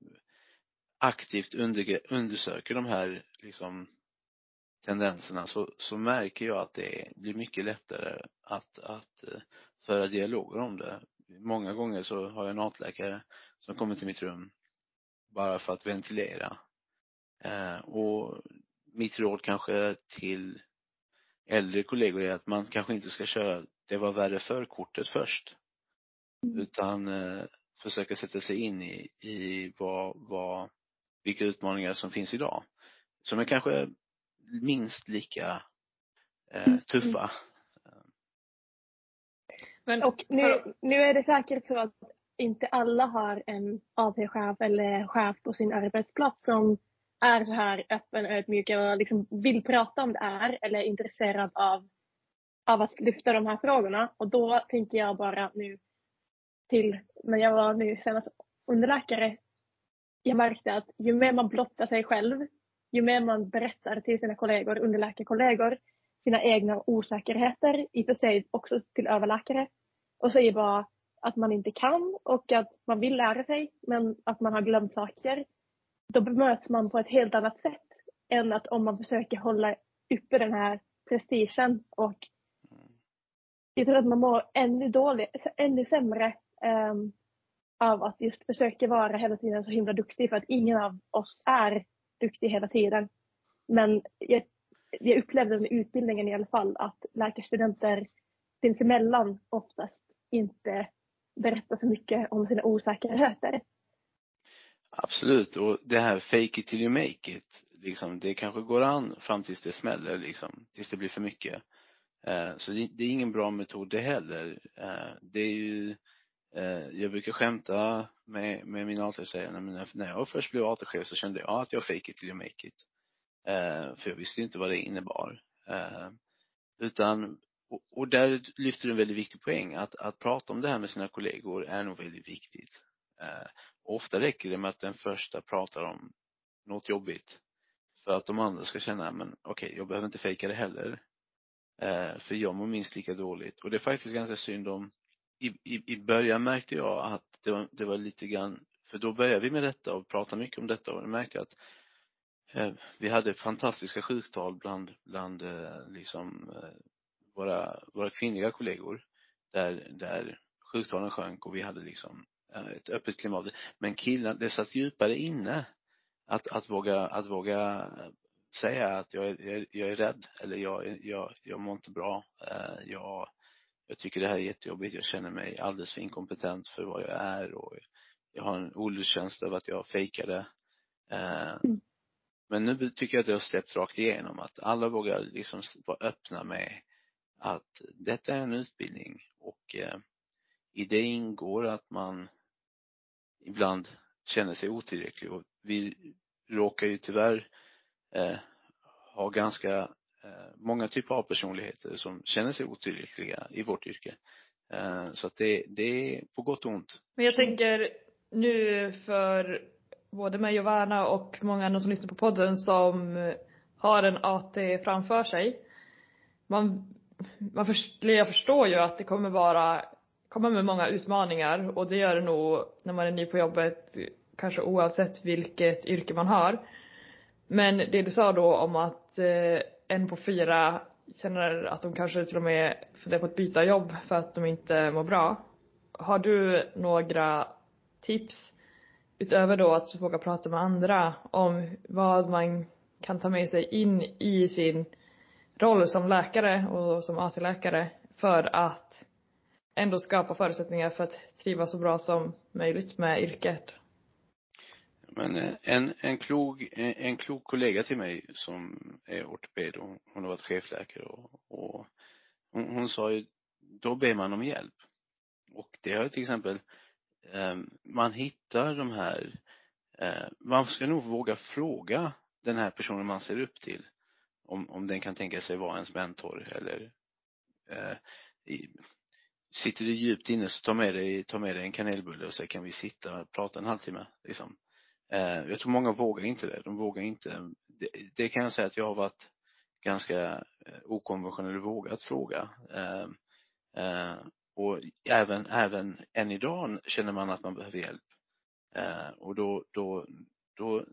aktivt undersöker de här liksom tendenserna så, så märker jag att det blir mycket lättare att, att eh, föra dialoger om det. Många gånger så har jag en atläkare som kommer till mitt rum bara för att ventilera. Eh, och mitt råd kanske till äldre kollegor är att man kanske inte ska köra det var värre för-kortet först. Mm. Utan eh, försöka sätta sig in i, i vad, vad, vilka utmaningar som finns idag. Som är kanske minst lika eh, mm. tuffa. Men, och nu, nu är det säkert så att inte alla har en AT-chef eller chef på sin arbetsplats som är så här öppen och ödmjuk och liksom vill prata om det här eller är intresserad av, av att lyfta de här frågorna. Och då tänker jag bara nu till när jag var nu senast underläkare. Jag märkte att ju mer man blottar sig själv, ju mer man berättar till sina kollegor, underläkarkollegor, sina egna osäkerheter, i och för sig också till överläkare, och säger bara att man inte kan och att man vill lära sig men att man har glömt saker. Då bemöts man på ett helt annat sätt än att om man försöker hålla uppe den här prestigen och jag tror att man mår ännu dålig, ännu sämre um, av att just försöka vara hela tiden så himla duktig för att ingen av oss är duktig hela tiden. Men jag, jag upplevde med utbildningen i alla fall att läkarstudenter sinsemellan oftast inte berättar så mycket om sina osäkerheter. Absolut, och det här fake it till you make it, liksom, det kanske går an fram tills det smäller liksom, tills det blir för mycket. Eh, så det, är ingen bra metod det heller. Eh, det är ju, Eh, jag brukar skämta med, med mina AT och säga, när, när jag först blev AT-chef så kände jag att jag fake it till you make it. Eh, för jag visste inte vad det innebar. Eh, utan och, och där lyfter du en väldigt viktig poäng att, att prata om det här med sina kollegor är nog väldigt viktigt. Eh, ofta räcker det med att den första pratar om något jobbigt för att de andra ska känna, men okej, okay, jag behöver inte fejka det heller. Eh, för jag mår minst lika dåligt. Och det är faktiskt ganska synd om, i, i, i början märkte jag att det var, det var lite grann, för då började vi med detta och pratade mycket om detta och jag märkte att eh, vi hade fantastiska sjuktal bland, bland eh, liksom eh, våra, våra kvinnliga kollegor där, där sjuktalen sjönk och vi hade liksom eh, ett öppet klimat. Men killarna, det satt djupare inne att, att våga, att våga säga att jag är, jag är rädd eller jag, jag, jag mår inte bra. Eh, jag, jag tycker det här är jättejobbigt. Jag känner mig alldeles för inkompetent för vad jag är och jag har en olustkänsla över att jag fejkade. Eh, mm. Men nu tycker jag att det har släppt rakt igenom att alla vågar liksom vara öppna med att detta är en utbildning och eh, i det ingår att man ibland känner sig otillräcklig och vi råkar ju tyvärr eh, ha ganska Eh, många typer av personligheter som känner sig otillräckliga i vårt yrke. Eh, så att det, det är på gott och ont. Men jag tänker nu för både mig och Värna och många andra som lyssnar på podden som har en AT framför sig. Man man först, jag förstår ju att det kommer vara, kommer med många utmaningar och det gör det nog när man är ny på jobbet kanske oavsett vilket yrke man har. Men det du sa då om att eh, en på fyra känner att de kanske till och med funderar på att byta jobb för att de inte mår bra. Har du några tips utöver då att våga prata med andra om vad man kan ta med sig in i sin roll som läkare och som AT-läkare för att ändå skapa förutsättningar för att trivas så bra som möjligt med yrket. Men eh, en, en klok, eh, en, en klok kollega till mig som är ortoped och hon har varit chefläkare och, och hon, hon sa ju, då ber man om hjälp. Och det har till exempel, eh, man hittar de här, eh, man ska nog våga fråga den här personen man ser upp till om, om den kan tänka sig vara ens mentor eller eh, i, sitter du djupt inne så ta med dig, ta med dig en kanelbulle och så kan vi sitta och prata en halvtimme liksom. Eh, jag tror många vågar inte det. De vågar inte. Det, det kan jag säga att jag har varit ganska eh, okonventionell och vågat fråga. Eh, eh, och även, även än idag känner man att man behöver hjälp. Eh, och då, då, då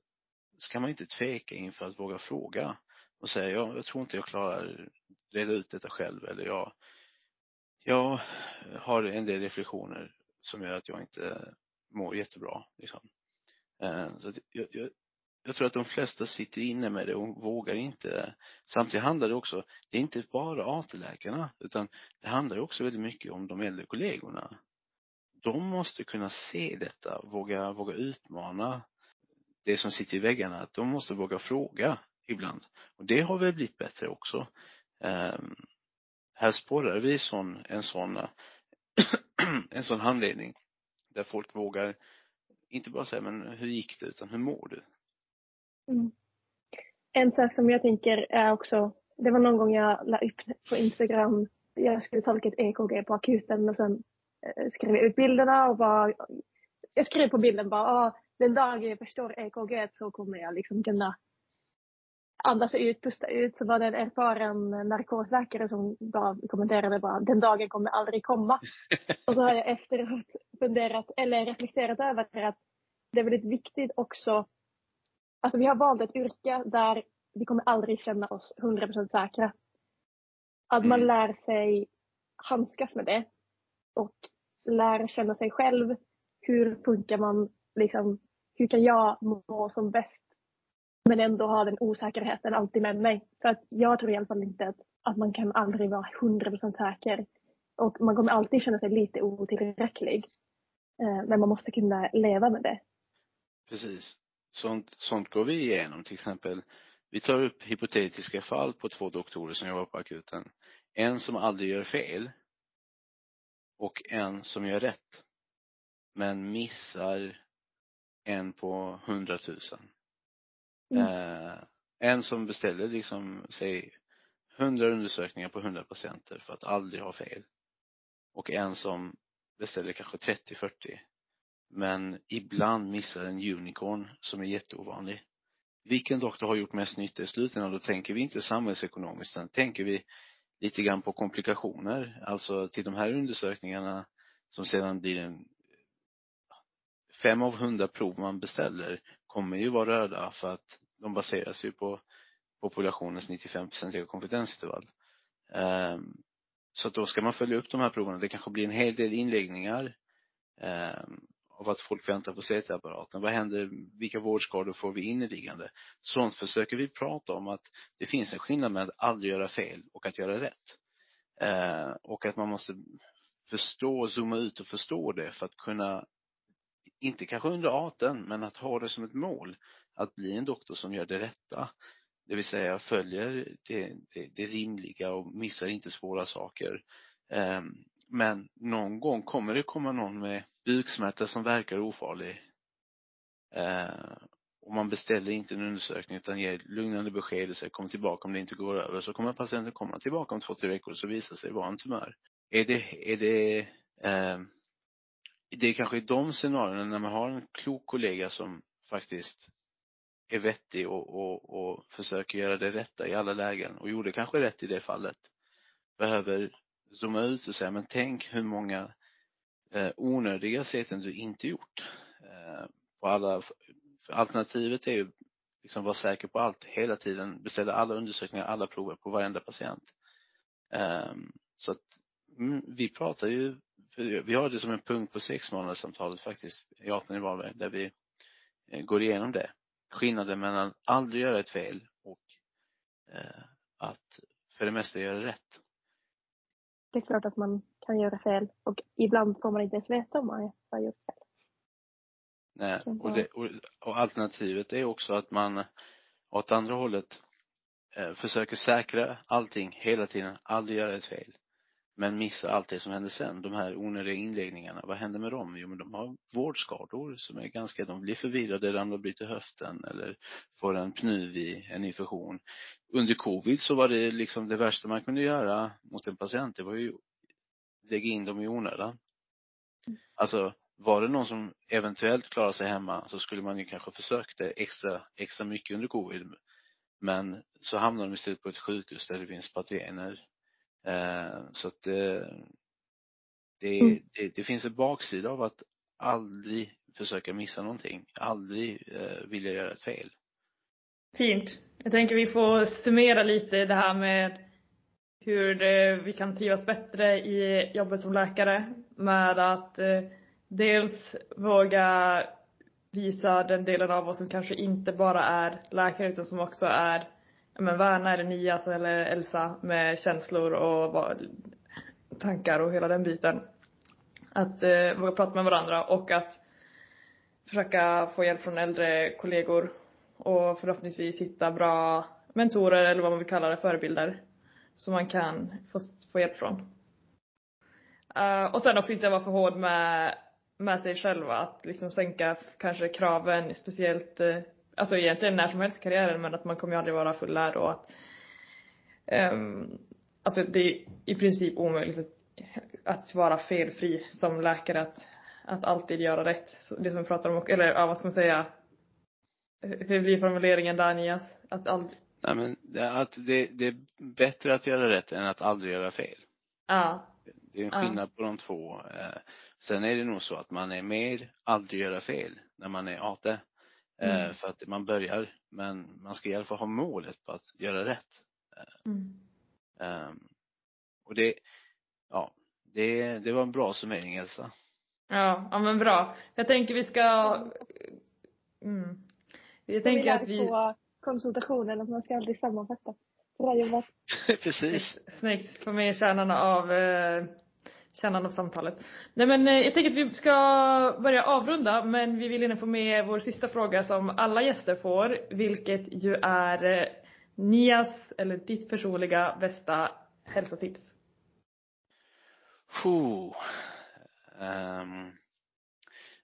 ska man inte tveka inför att våga fråga och säga, ja, jag tror inte jag klarar reda ut detta själv eller jag, jag har en del reflektioner som gör att jag inte mår jättebra. Liksom. Eh, så jag, jag, jag tror att de flesta sitter inne med det och vågar inte. Samtidigt handlar det också, det är inte bara AT-läkarna, utan det handlar också väldigt mycket om de äldre kollegorna. De måste kunna se detta, våga, våga utmana det som sitter i väggarna, att de måste våga fråga ibland. Och det har väl blivit bättre också. Um, här spårar vi sån, en sån, en sån handledning där folk vågar inte bara säga men hur gick det utan hur mår du? Mm. En sak som jag tänker är också, det var någon gång jag la upp på Instagram, jag skulle tolka ett EKG på akuten och sen eh, skrev jag ut bilderna och bara, jag skrev på bilden bara, ah, den dagen jag förstår EKG så kommer jag liksom kunna andas ut, pusta ut. Så var det en erfaren narkosläkare som bara kommenterade bara, den dagen kommer aldrig komma. och så har jag efteråt funderat, eller reflekterat över att det är väldigt viktigt också, alltså vi har valt ett yrke där vi kommer aldrig känna oss 100% säkra. Att man Mm. lär sig handskas med det och lär känna sig själv. Hur funkar man, liksom, hur kan jag må som bäst men ändå ha den osäkerheten alltid med mig. För att jag tror i alla fall inte att, att man kan aldrig vara 100% säker. Och man kommer alltid känna sig lite otillräcklig. Eh, men man måste kunna leva med det. Precis. Sånt, sånt går vi igenom. Till exempel, vi tar upp hypotetiska fall på två doktorer som jobbar på akuten. En som aldrig gör fel och en som gör rätt. Men missar en på hundratusen. Mm. Eh, en som beställer liksom, säg, hundra undersökningar på hundra patienter för att aldrig ha fel. Och en som beställer kanske 30-40. Men ibland missar en unicorn som är jätteovanlig. Vilken doktor har gjort mest nytta i slutändan? Då tänker vi inte samhällsekonomiskt, utan tänker vi lite grann på komplikationer. Alltså till de här undersökningarna som sedan blir en fem av hundra prov man beställer kommer ju vara röda för att de baseras ju på populationens 95-procentiga ehm, så att då ska man följa upp de här proven. Det kanske blir en hel del inläggningar ehm, av att folk väntar på CT-apparaten. Vad händer, vilka vårdskador får vi inneliggande? Sånt försöker vi prata om att det finns en skillnad med att aldrig göra fel och att göra rätt. Ehm, och att man måste förstå, zooma ut och förstå det för att kunna inte kanske under arten, men att ha det som ett mål. Att bli en doktor som gör det rätta. Det vill säga följer det, det, det rimliga och missar inte svåra saker. Um, men någon gång kommer det komma någon med buksmärta som verkar ofarlig. Uh, och man beställer inte en undersökning utan ger lugnande besked och säger kom tillbaka om det inte går över. Så kommer patienten komma tillbaka om två, tre veckor och så visar sig vara en tumör. Är det, är det ehm, det är kanske i de scenarierna när man har en klok kollega som faktiskt är vettig och, och, och försöker göra det rätta i alla lägen och gjorde kanske rätt i det fallet. Behöver zooma ut och säga, men tänk hur många eh, onödiga säten du inte gjort. Eh, på alla, för alternativet är ju liksom vara säker på allt hela tiden, beställa alla undersökningar, alla prover på varenda patient. Eh, så att mm, vi pratar ju vi har det som en punkt på sex samtalet faktiskt i 18 i Varberg där vi eh, går igenom det. Skillnaden mellan aldrig göra ett fel och eh, att för det mesta göra rätt. Det är klart att man kan göra fel och ibland får man inte ens veta om man har gjort fel. Nej. Och, det, och, och alternativet är också att man åt andra hållet eh, försöker säkra allting hela tiden, aldrig göra ett fel. Men missa allt det som händer sen. De här onödiga inläggningarna, vad händer med dem? Jo men de har vårdskador som är ganska, de blir förvirrade, ramlar och bryter höften eller får en pnuv i en infektion. Under covid så var det liksom det värsta man kunde göra mot en patient, det var ju lägga in dem i onödan. Alltså var det någon som eventuellt klarade sig hemma så skulle man ju kanske försökt det extra, extra mycket under covid. Men så hamnar de istället på ett sjukhus där det finns patrogener. Eh, så att det, det, Mm. det, det finns en baksida av att aldrig försöka missa någonting. Aldrig eh, vilja göra ett fel. Fint. Jag tänker vi får summera lite det här med hur det, vi kan trivas bättre i jobbet som läkare med att eh, dels våga visa den delen av oss som kanske inte bara är läkare utan som också är men värna eller alltså, Nias eller Elsa med känslor och vad, tankar och hela den biten. Att eh, våga prata med varandra och att försöka få hjälp från äldre kollegor och förhoppningsvis hitta bra mentorer eller vad man vill kalla det, förebilder som man kan få, få hjälp från. Uh, och sen också inte vara för hård med, med sig själva, att liksom sänka kanske kraven speciellt, uh, alltså egentligen när som helst i karriären men att man kommer ju aldrig vara fullärd och att um, alltså det är i princip omöjligt att, att vara felfri som läkare, att, att alltid göra rätt. Det som vi pratar om, eller ja, vad ska man säga, hur blir formuleringen där Nias? Att aldrig, Nej men att det, det är bättre att göra rätt än att aldrig göra fel. ja, Det är en Ja. skillnad på de två. Eh, Sen är det nog så att man är mer aldrig göra fel när man är AT. Eh, Mm. För att man börjar, men man ska i alla fall ha målet på att göra rätt. mm. Ehm, Och det, ja, det, det var en bra summering Elsa. Ja, ja men bra. Jag tänker vi ska mm. Jag tänker att vi på konsultationen att man ska aldrig sammanfatta. Bra jobbat. Precis. Snyggt, få med kärnan av eh, kärnan av samtalet. Nej men eh, jag tänker att vi ska börja avrunda men vi vill gärna få med vår sista fråga som alla gäster får vilket ju är eh, Nias eller ditt personliga bästa hälsotips. Puh. Ehm,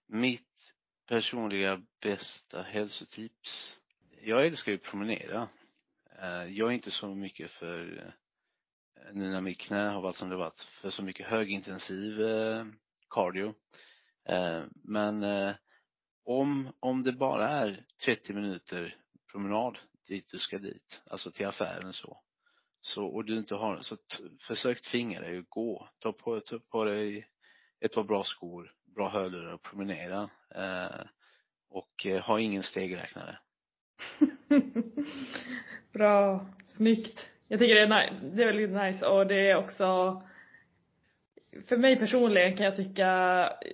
mitt personliga bästa hälsotips. Jag älskar ju att promenera. Uh, jag är inte så mycket för, Alltså nu när mitt knä har varit som det varit, för så mycket högintensiv eh, cardio. Eh, men eh, om, om det bara är 30 minuter promenad dit du ska dit, alltså till affären så, så och du inte har, så försök tvinga dig att gå. Ta på, ta på dig ett par bra skor, bra hörlurar och promenera. Eh, och eh, ha ingen stegräknare. Bra, snyggt. Jag tycker det är, det är väldigt nice och det är också för mig personligen kan jag tycka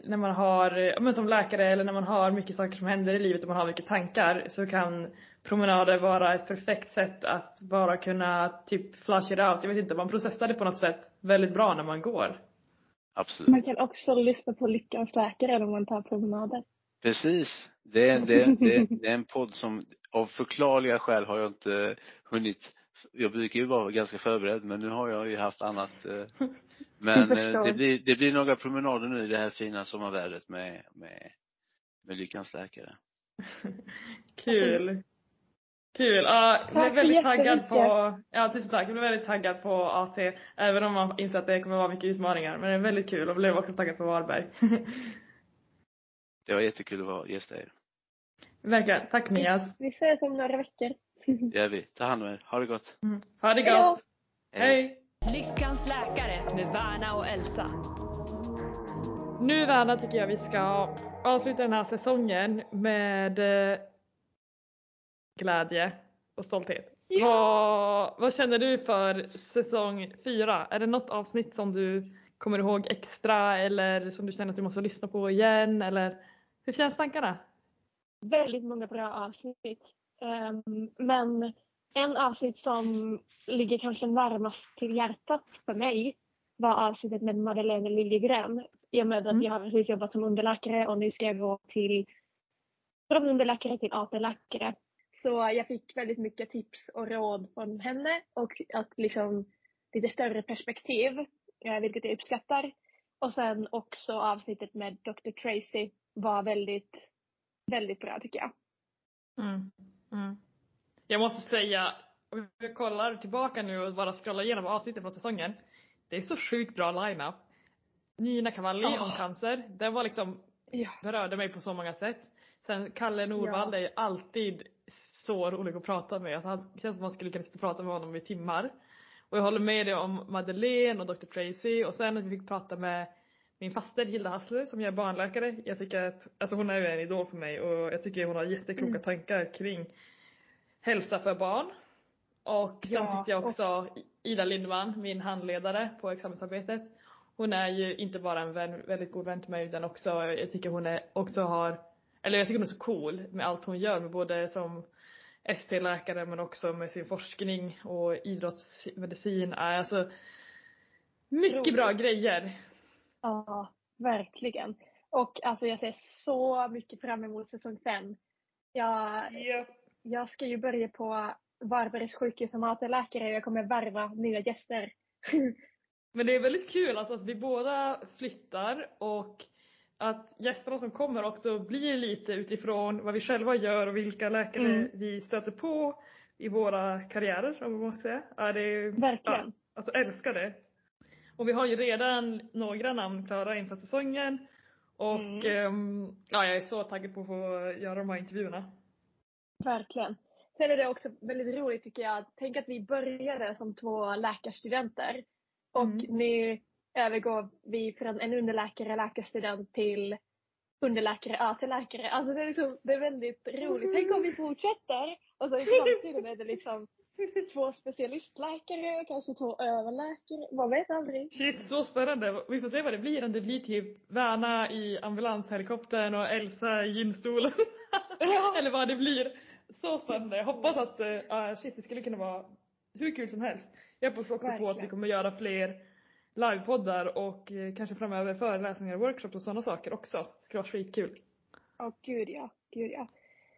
när man har, men som läkare eller när man har mycket saker som händer i livet och man har mycket tankar så kan promenader vara ett perfekt sätt att bara kunna typ flush it out. Jag vet inte, man processar det på något sätt väldigt bra när man går. Absolut. Man kan också lyssna på Lyckans läkare när man tar promenader. Precis. Det, är- det, det, det är en podd som av förklarliga skäl har jag inte hunnit jag brukar ju vara ganska förberedd men nu har jag ju haft annat eh, men eh, det blir, det blir några promenader nu i det här fina sommarvädret med, med, med Lyckans läkare. Kul. Kul. Ja, jag blev väldigt taggad på, ja tusen tack. Jag blev väldigt taggad på AT även om man inser att det kommer vara mycket utmaningar. Men det är väldigt kul och blev också taggad på Varberg. Det var jättekul att vara gäst er. Verkligen. Tack Nias. Vi ses om några veckor. Det gör vi. Ta hand om er. Ha det gott. Mm. Ha det Hej gott. Hej. Lyckans läkare med Värna och Elsa. Nu Värna tycker jag vi ska avsluta den här säsongen med eh, glädje och stolthet. Vad, vad känner du för säsong fyra? Är det något avsnitt som du kommer ihåg extra eller som du känner att du måste lyssna på igen eller hur känns tankarna? Väldigt många bra avsnitt. Ehm, men en avsnitt som ligger kanske närmast till hjärtat för mig var avsnittet med Madeleine Liljegren. I och med att Mm. jag har precis jobbat som underläkare och nu ska jag gå till från underläkare till AT-läkare. Så jag fick väldigt mycket tips och råd från henne och att liksom lite större perspektiv, eh, vilket jag uppskattar. Och sen också avsnittet med Dr. Tracy var väldigt, väldigt bra tycker jag. Mm. Mm. Jag måste säga, om jag kollar tillbaka nu och bara scrollar igenom avsnitten från säsongen. Det är så sjukt bra line-up. Nina Cavalli Oh. om cancer, den var liksom, berörde mig på så många sätt. Sen Kalle Norvall Ja. är ju alltid så rolig att prata med. Alltså, han känns som att man skulle kunna sitta och prata med honom i timmar. Och jag håller med dig om Madeleine och Dr. Tracy och sen att vi fick prata med min faster Hilda Hassler som är barnläkare. Jag tycker att, alltså hon är ju en idol för mig och jag tycker hon har jättekloka Mm. tankar kring hälsa för barn. Och sen Ja, tyckte jag också Ida Lindman, min handledare på examensarbetet. Hon är ju inte bara en vän, väldigt god vän till mig utan också, jag tycker hon är, också har, eller jag tycker hon är så cool med allt hon gör med både som ST-läkare men också med sin forskning och idrottsmedicin. Alltså mycket bra grejer. Ja, verkligen. Och alltså jag ser så mycket fram emot säsong fem. Jag, jag ska ju börja på Varbergs sjukhus som AT-läkare och jag kommer värva nya gäster. Men det är väldigt kul alltså att vi båda flyttar och att gästerna som kommer också blir lite utifrån vad vi själva gör och vilka läkare Mm. vi stöter på i våra karriärer om man ska säga. Ja, det är, Verkligen. Ja, alltså älskar det. Och vi har ju redan några namn klara inför säsongen och Mm. ehm, ja, jag är så taggad på att få göra de här intervjuerna. Verkligen. Sen är det också väldigt roligt tycker jag. Tänk att vi började som två läkarstudenter och Mm. nu övergår vi från en underläkare läkarstudent till underläkare AT-läkare. Alltså det är, liksom, det är väldigt roligt. Tänk om vi fortsätter och så i framtiden är det liksom två specialistläkare, kanske två överläkare. Man vet aldrig. Shit, så spännande. Vi får se vad det blir. Om det blir typ Värna i ambulanshelikoptern och Elsa i gynstolen. Ja. Eller vad det blir. Så spännande. Jag hoppas att, uh, shit det skulle kunna vara hur kul som helst. Jag hoppas också på att vi Verkligen. kommer göra fler livepoddar och eh, kanske framöver föreläsningar, workshops och sådana saker också. Det skulle vara skitkul. Åh gud ja, gud ja.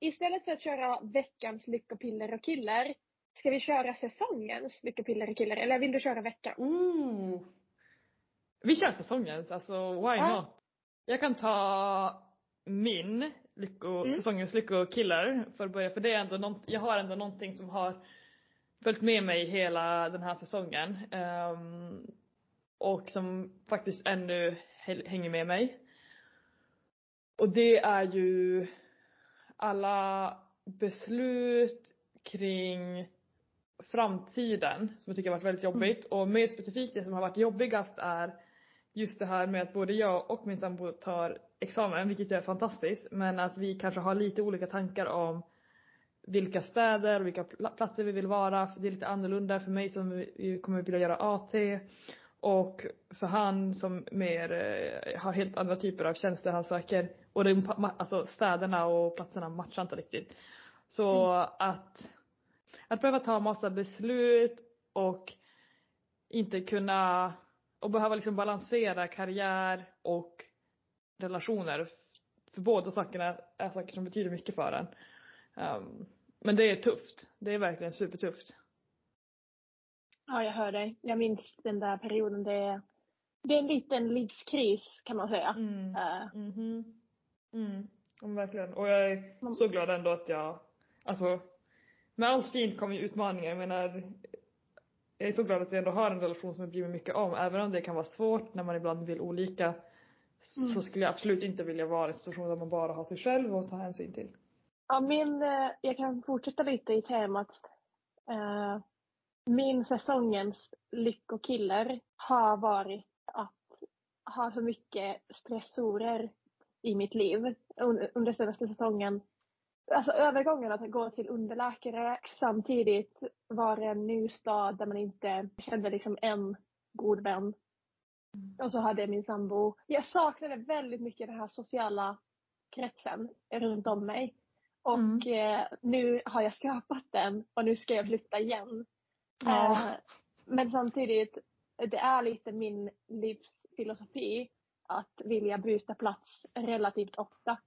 Istället för att köra veckans lyckopiller och killer ska vi köra säsongens lyckopiller och killer eller vill du köra veckans? Ooh. Vi kör säsongens, alltså why Ja. not? Jag kan ta min lycko, Mm. säsongens lyckokiller för att börja, för det är ändå nånt, jag har ändå någonting som har följt med mig hela den här säsongen. ehm, och som faktiskt ännu hä- hänger med mig. Och det är ju alla beslut kring framtiden som jag tycker har varit väldigt jobbigt och mer specifikt det som har varit jobbigast är just det här med att både jag och min sambo tar examen, vilket är fantastiskt, men att vi kanske har lite olika tankar om vilka städer och vilka pla- platser vi vill vara. För det är lite annorlunda för mig som vi- kommer vilja göra AT och för han som mer eh, har helt andra typer av tjänster han söker. Och ma- alltså städerna och platserna matchar inte riktigt. Så att, att behöva ta massa beslut och inte kunna och behöva liksom balansera karriär och relationer. För båda sakerna är saker som betyder mycket för en. Um, men det är tufft. Det är verkligen supertufft. Ja, jag hör dig. Jag minns den där perioden. Det är, det är en liten livskris kan man säga. Mm. Mhm. Mm. Ja, men verkligen. Och jag är så glad ändå att jag, alltså med allt fint kommer ju utmaningar. Jag menar, jag är så glad att jag ändå har en relation som jag bryr mig mycket om. Även om det kan vara svårt när man ibland vill olika. Så Mm. skulle jag absolut inte vilja vara i en situation där man bara har sig själv att ta hänsyn till. Ja, min, eh, jag kan fortsätta lite i temat. Eh, min säsongens lyckokiller har varit att ha så mycket stressorer i mitt liv un- under senaste säsongen. Alltså övergången att gå till underläkare samtidigt vara i en ny stad där man inte kände liksom en god vän. Och så hade jag min sambo. Jag saknade väldigt mycket den här sociala kretsen runt om mig. Och Mm. eh, nu har jag skapat den och nu ska jag flytta igen. Ja. Eh, men samtidigt, det är lite min livsfilosofi att vilja byta plats relativt ofta.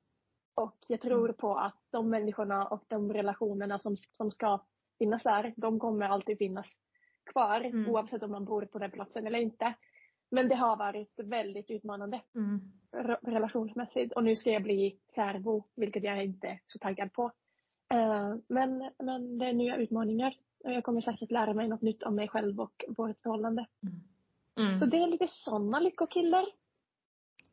Och jag tror på att de människorna och de relationerna som, som ska finnas där, de kommer alltid finnas kvar Mm. oavsett om man bor på den platsen eller inte. Men det har varit väldigt utmanande Mm. re- relationsmässigt och nu ska jag bli särbo, vilket jag inte är så taggad på. Eh, men, men det är nya utmaningar och jag kommer säkert lära mig något nytt om mig själv och vårt förhållande. Mm. Så det är lite sådana lyckokillar.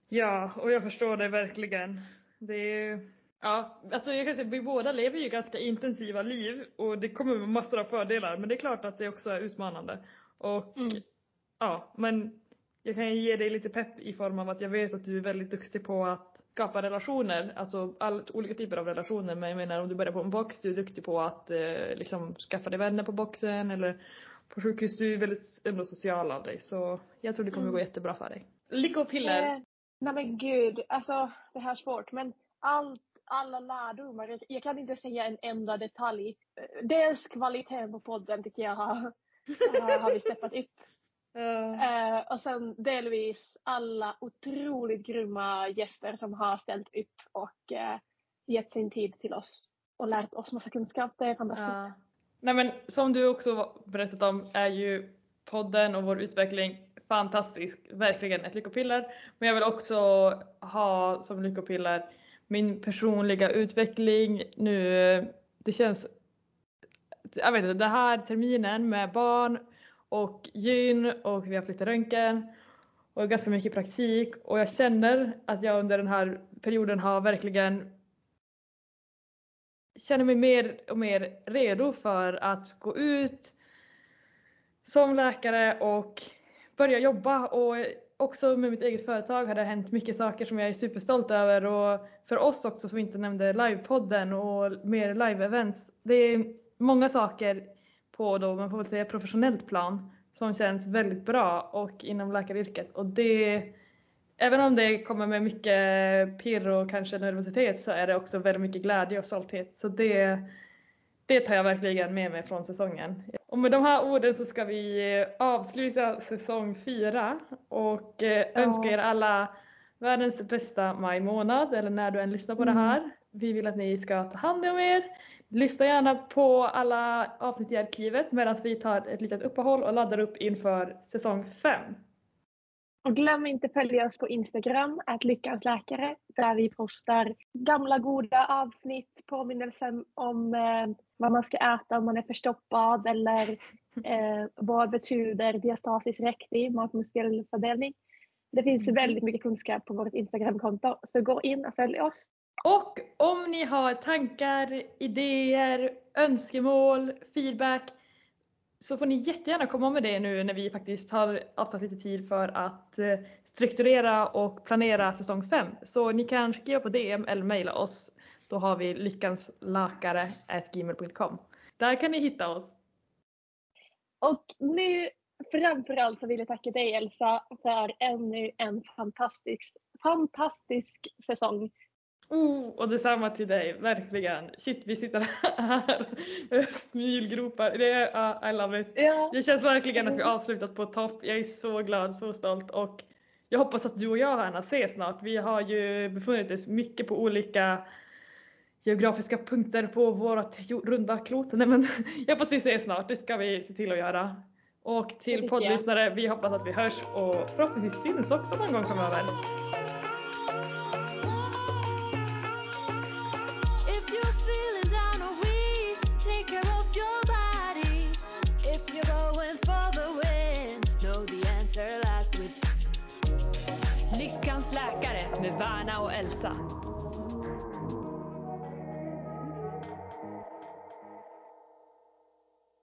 Ja, och jag förstår det verkligen. Det är Ja, alltså jag kan säga vi båda lever ju ganska intensiva liv och det kommer med massor av fördelar men det är klart att det också är utmanande. Och Mm. ja, men jag kan ge dig lite pepp i form av att jag vet att du är väldigt duktig på att skapa relationer, alltså all, olika typer av relationer men jag menar om du börjar på en box, du är duktig på att eh, liksom skaffa dig vänner på boxen eller på sjukhus, du är väldigt ändå social av dig så jag tror det kommer Mm. gå jättebra för dig. Lycka och piller! Nej men gud, alltså det här är svårt men allt, alla lärdomar, jag, kan inte säga en enda detalj. Dels kvaliteten på podden tycker jag har, har, vi steppat upp. Ja. Eh, och sen delvis alla otroligt grymma gäster som har ställt upp och eh, gett sin tid till oss och lärt oss massa kunskap. Det är fantastiskt. Nej men som du också berättat om är ju podden och vår utveckling fantastisk, verkligen ett lyckopiller. Men jag vill också ha som lyckopiller min personliga utveckling nu. Det känns, jag vet inte, den här terminen med barn och gyn och vi har flyttat röntgen och ganska mycket praktik och jag känner att jag under den här perioden har verkligen känner mig mer och mer redo för att gå ut som läkare och börja jobba och också med mitt eget företag har det hänt mycket saker som jag är superstolt över och för oss också som inte nämnde livepodden och mer live-events. Det är många saker på då, man får väl säga professionellt plan som känns väldigt bra och inom läkaryrket och det Även om det kommer med mycket pirr och kanske nervositet så är det också väldigt mycket glädje och stolthet. Så det, det tar jag verkligen med mig från säsongen. Och med de här orden så ska vi avsluta säsong fyra och eh, Ja. önska er alla världens bästa maj månad eller när du än lyssnar på det Mm. här. Vi vill att ni ska ta hand om er. Lyssna gärna på alla avsnitt i arkivet medan vi tar ett litet uppehåll och laddar upp inför säsong fem. Och glöm inte följa oss på Instagram, att lyckans läkare, där vi postar gamla goda avsnitt, påminnelser om eh, vad man ska äta om man är förstoppad eller eh, vad betyder diastasis recti, magmuskelfördelning. Det finns Mhm. väldigt mycket kunskap på vårt Instagramkonto, så gå in och följ oss. Och om ni har tankar, idéer, önskemål, feedback så får ni jättegärna komma med det nu när vi faktiskt har avsatt lite tid för att eh, strukturera och planera säsong 5. Så ni kan skriva på DM eller mejla oss. Då har vi lyckanslakare.gmail.com. Där kan ni hitta oss. Och nu framförallt så vill jag tacka dig Elsa för ännu en fantastisk, fantastisk säsong. Oh, och detsamma till dig, verkligen. Shit, vi sitter här. Smilgropar. Det är, uh, I love it. Ja, Det känns verkligen att vi avslutat på topp. Jag är så glad, så stolt och jag hoppas att du och jag Hanna ses snart. Vi har ju befunnit oss mycket på olika geografiska punkter på vårt runda klot. Nej, men jag hoppas vi ses snart, det ska vi se till att göra. Och till poddlyssnare, vi hoppas att vi hörs och förhoppningsvis syns också någon gång framöver.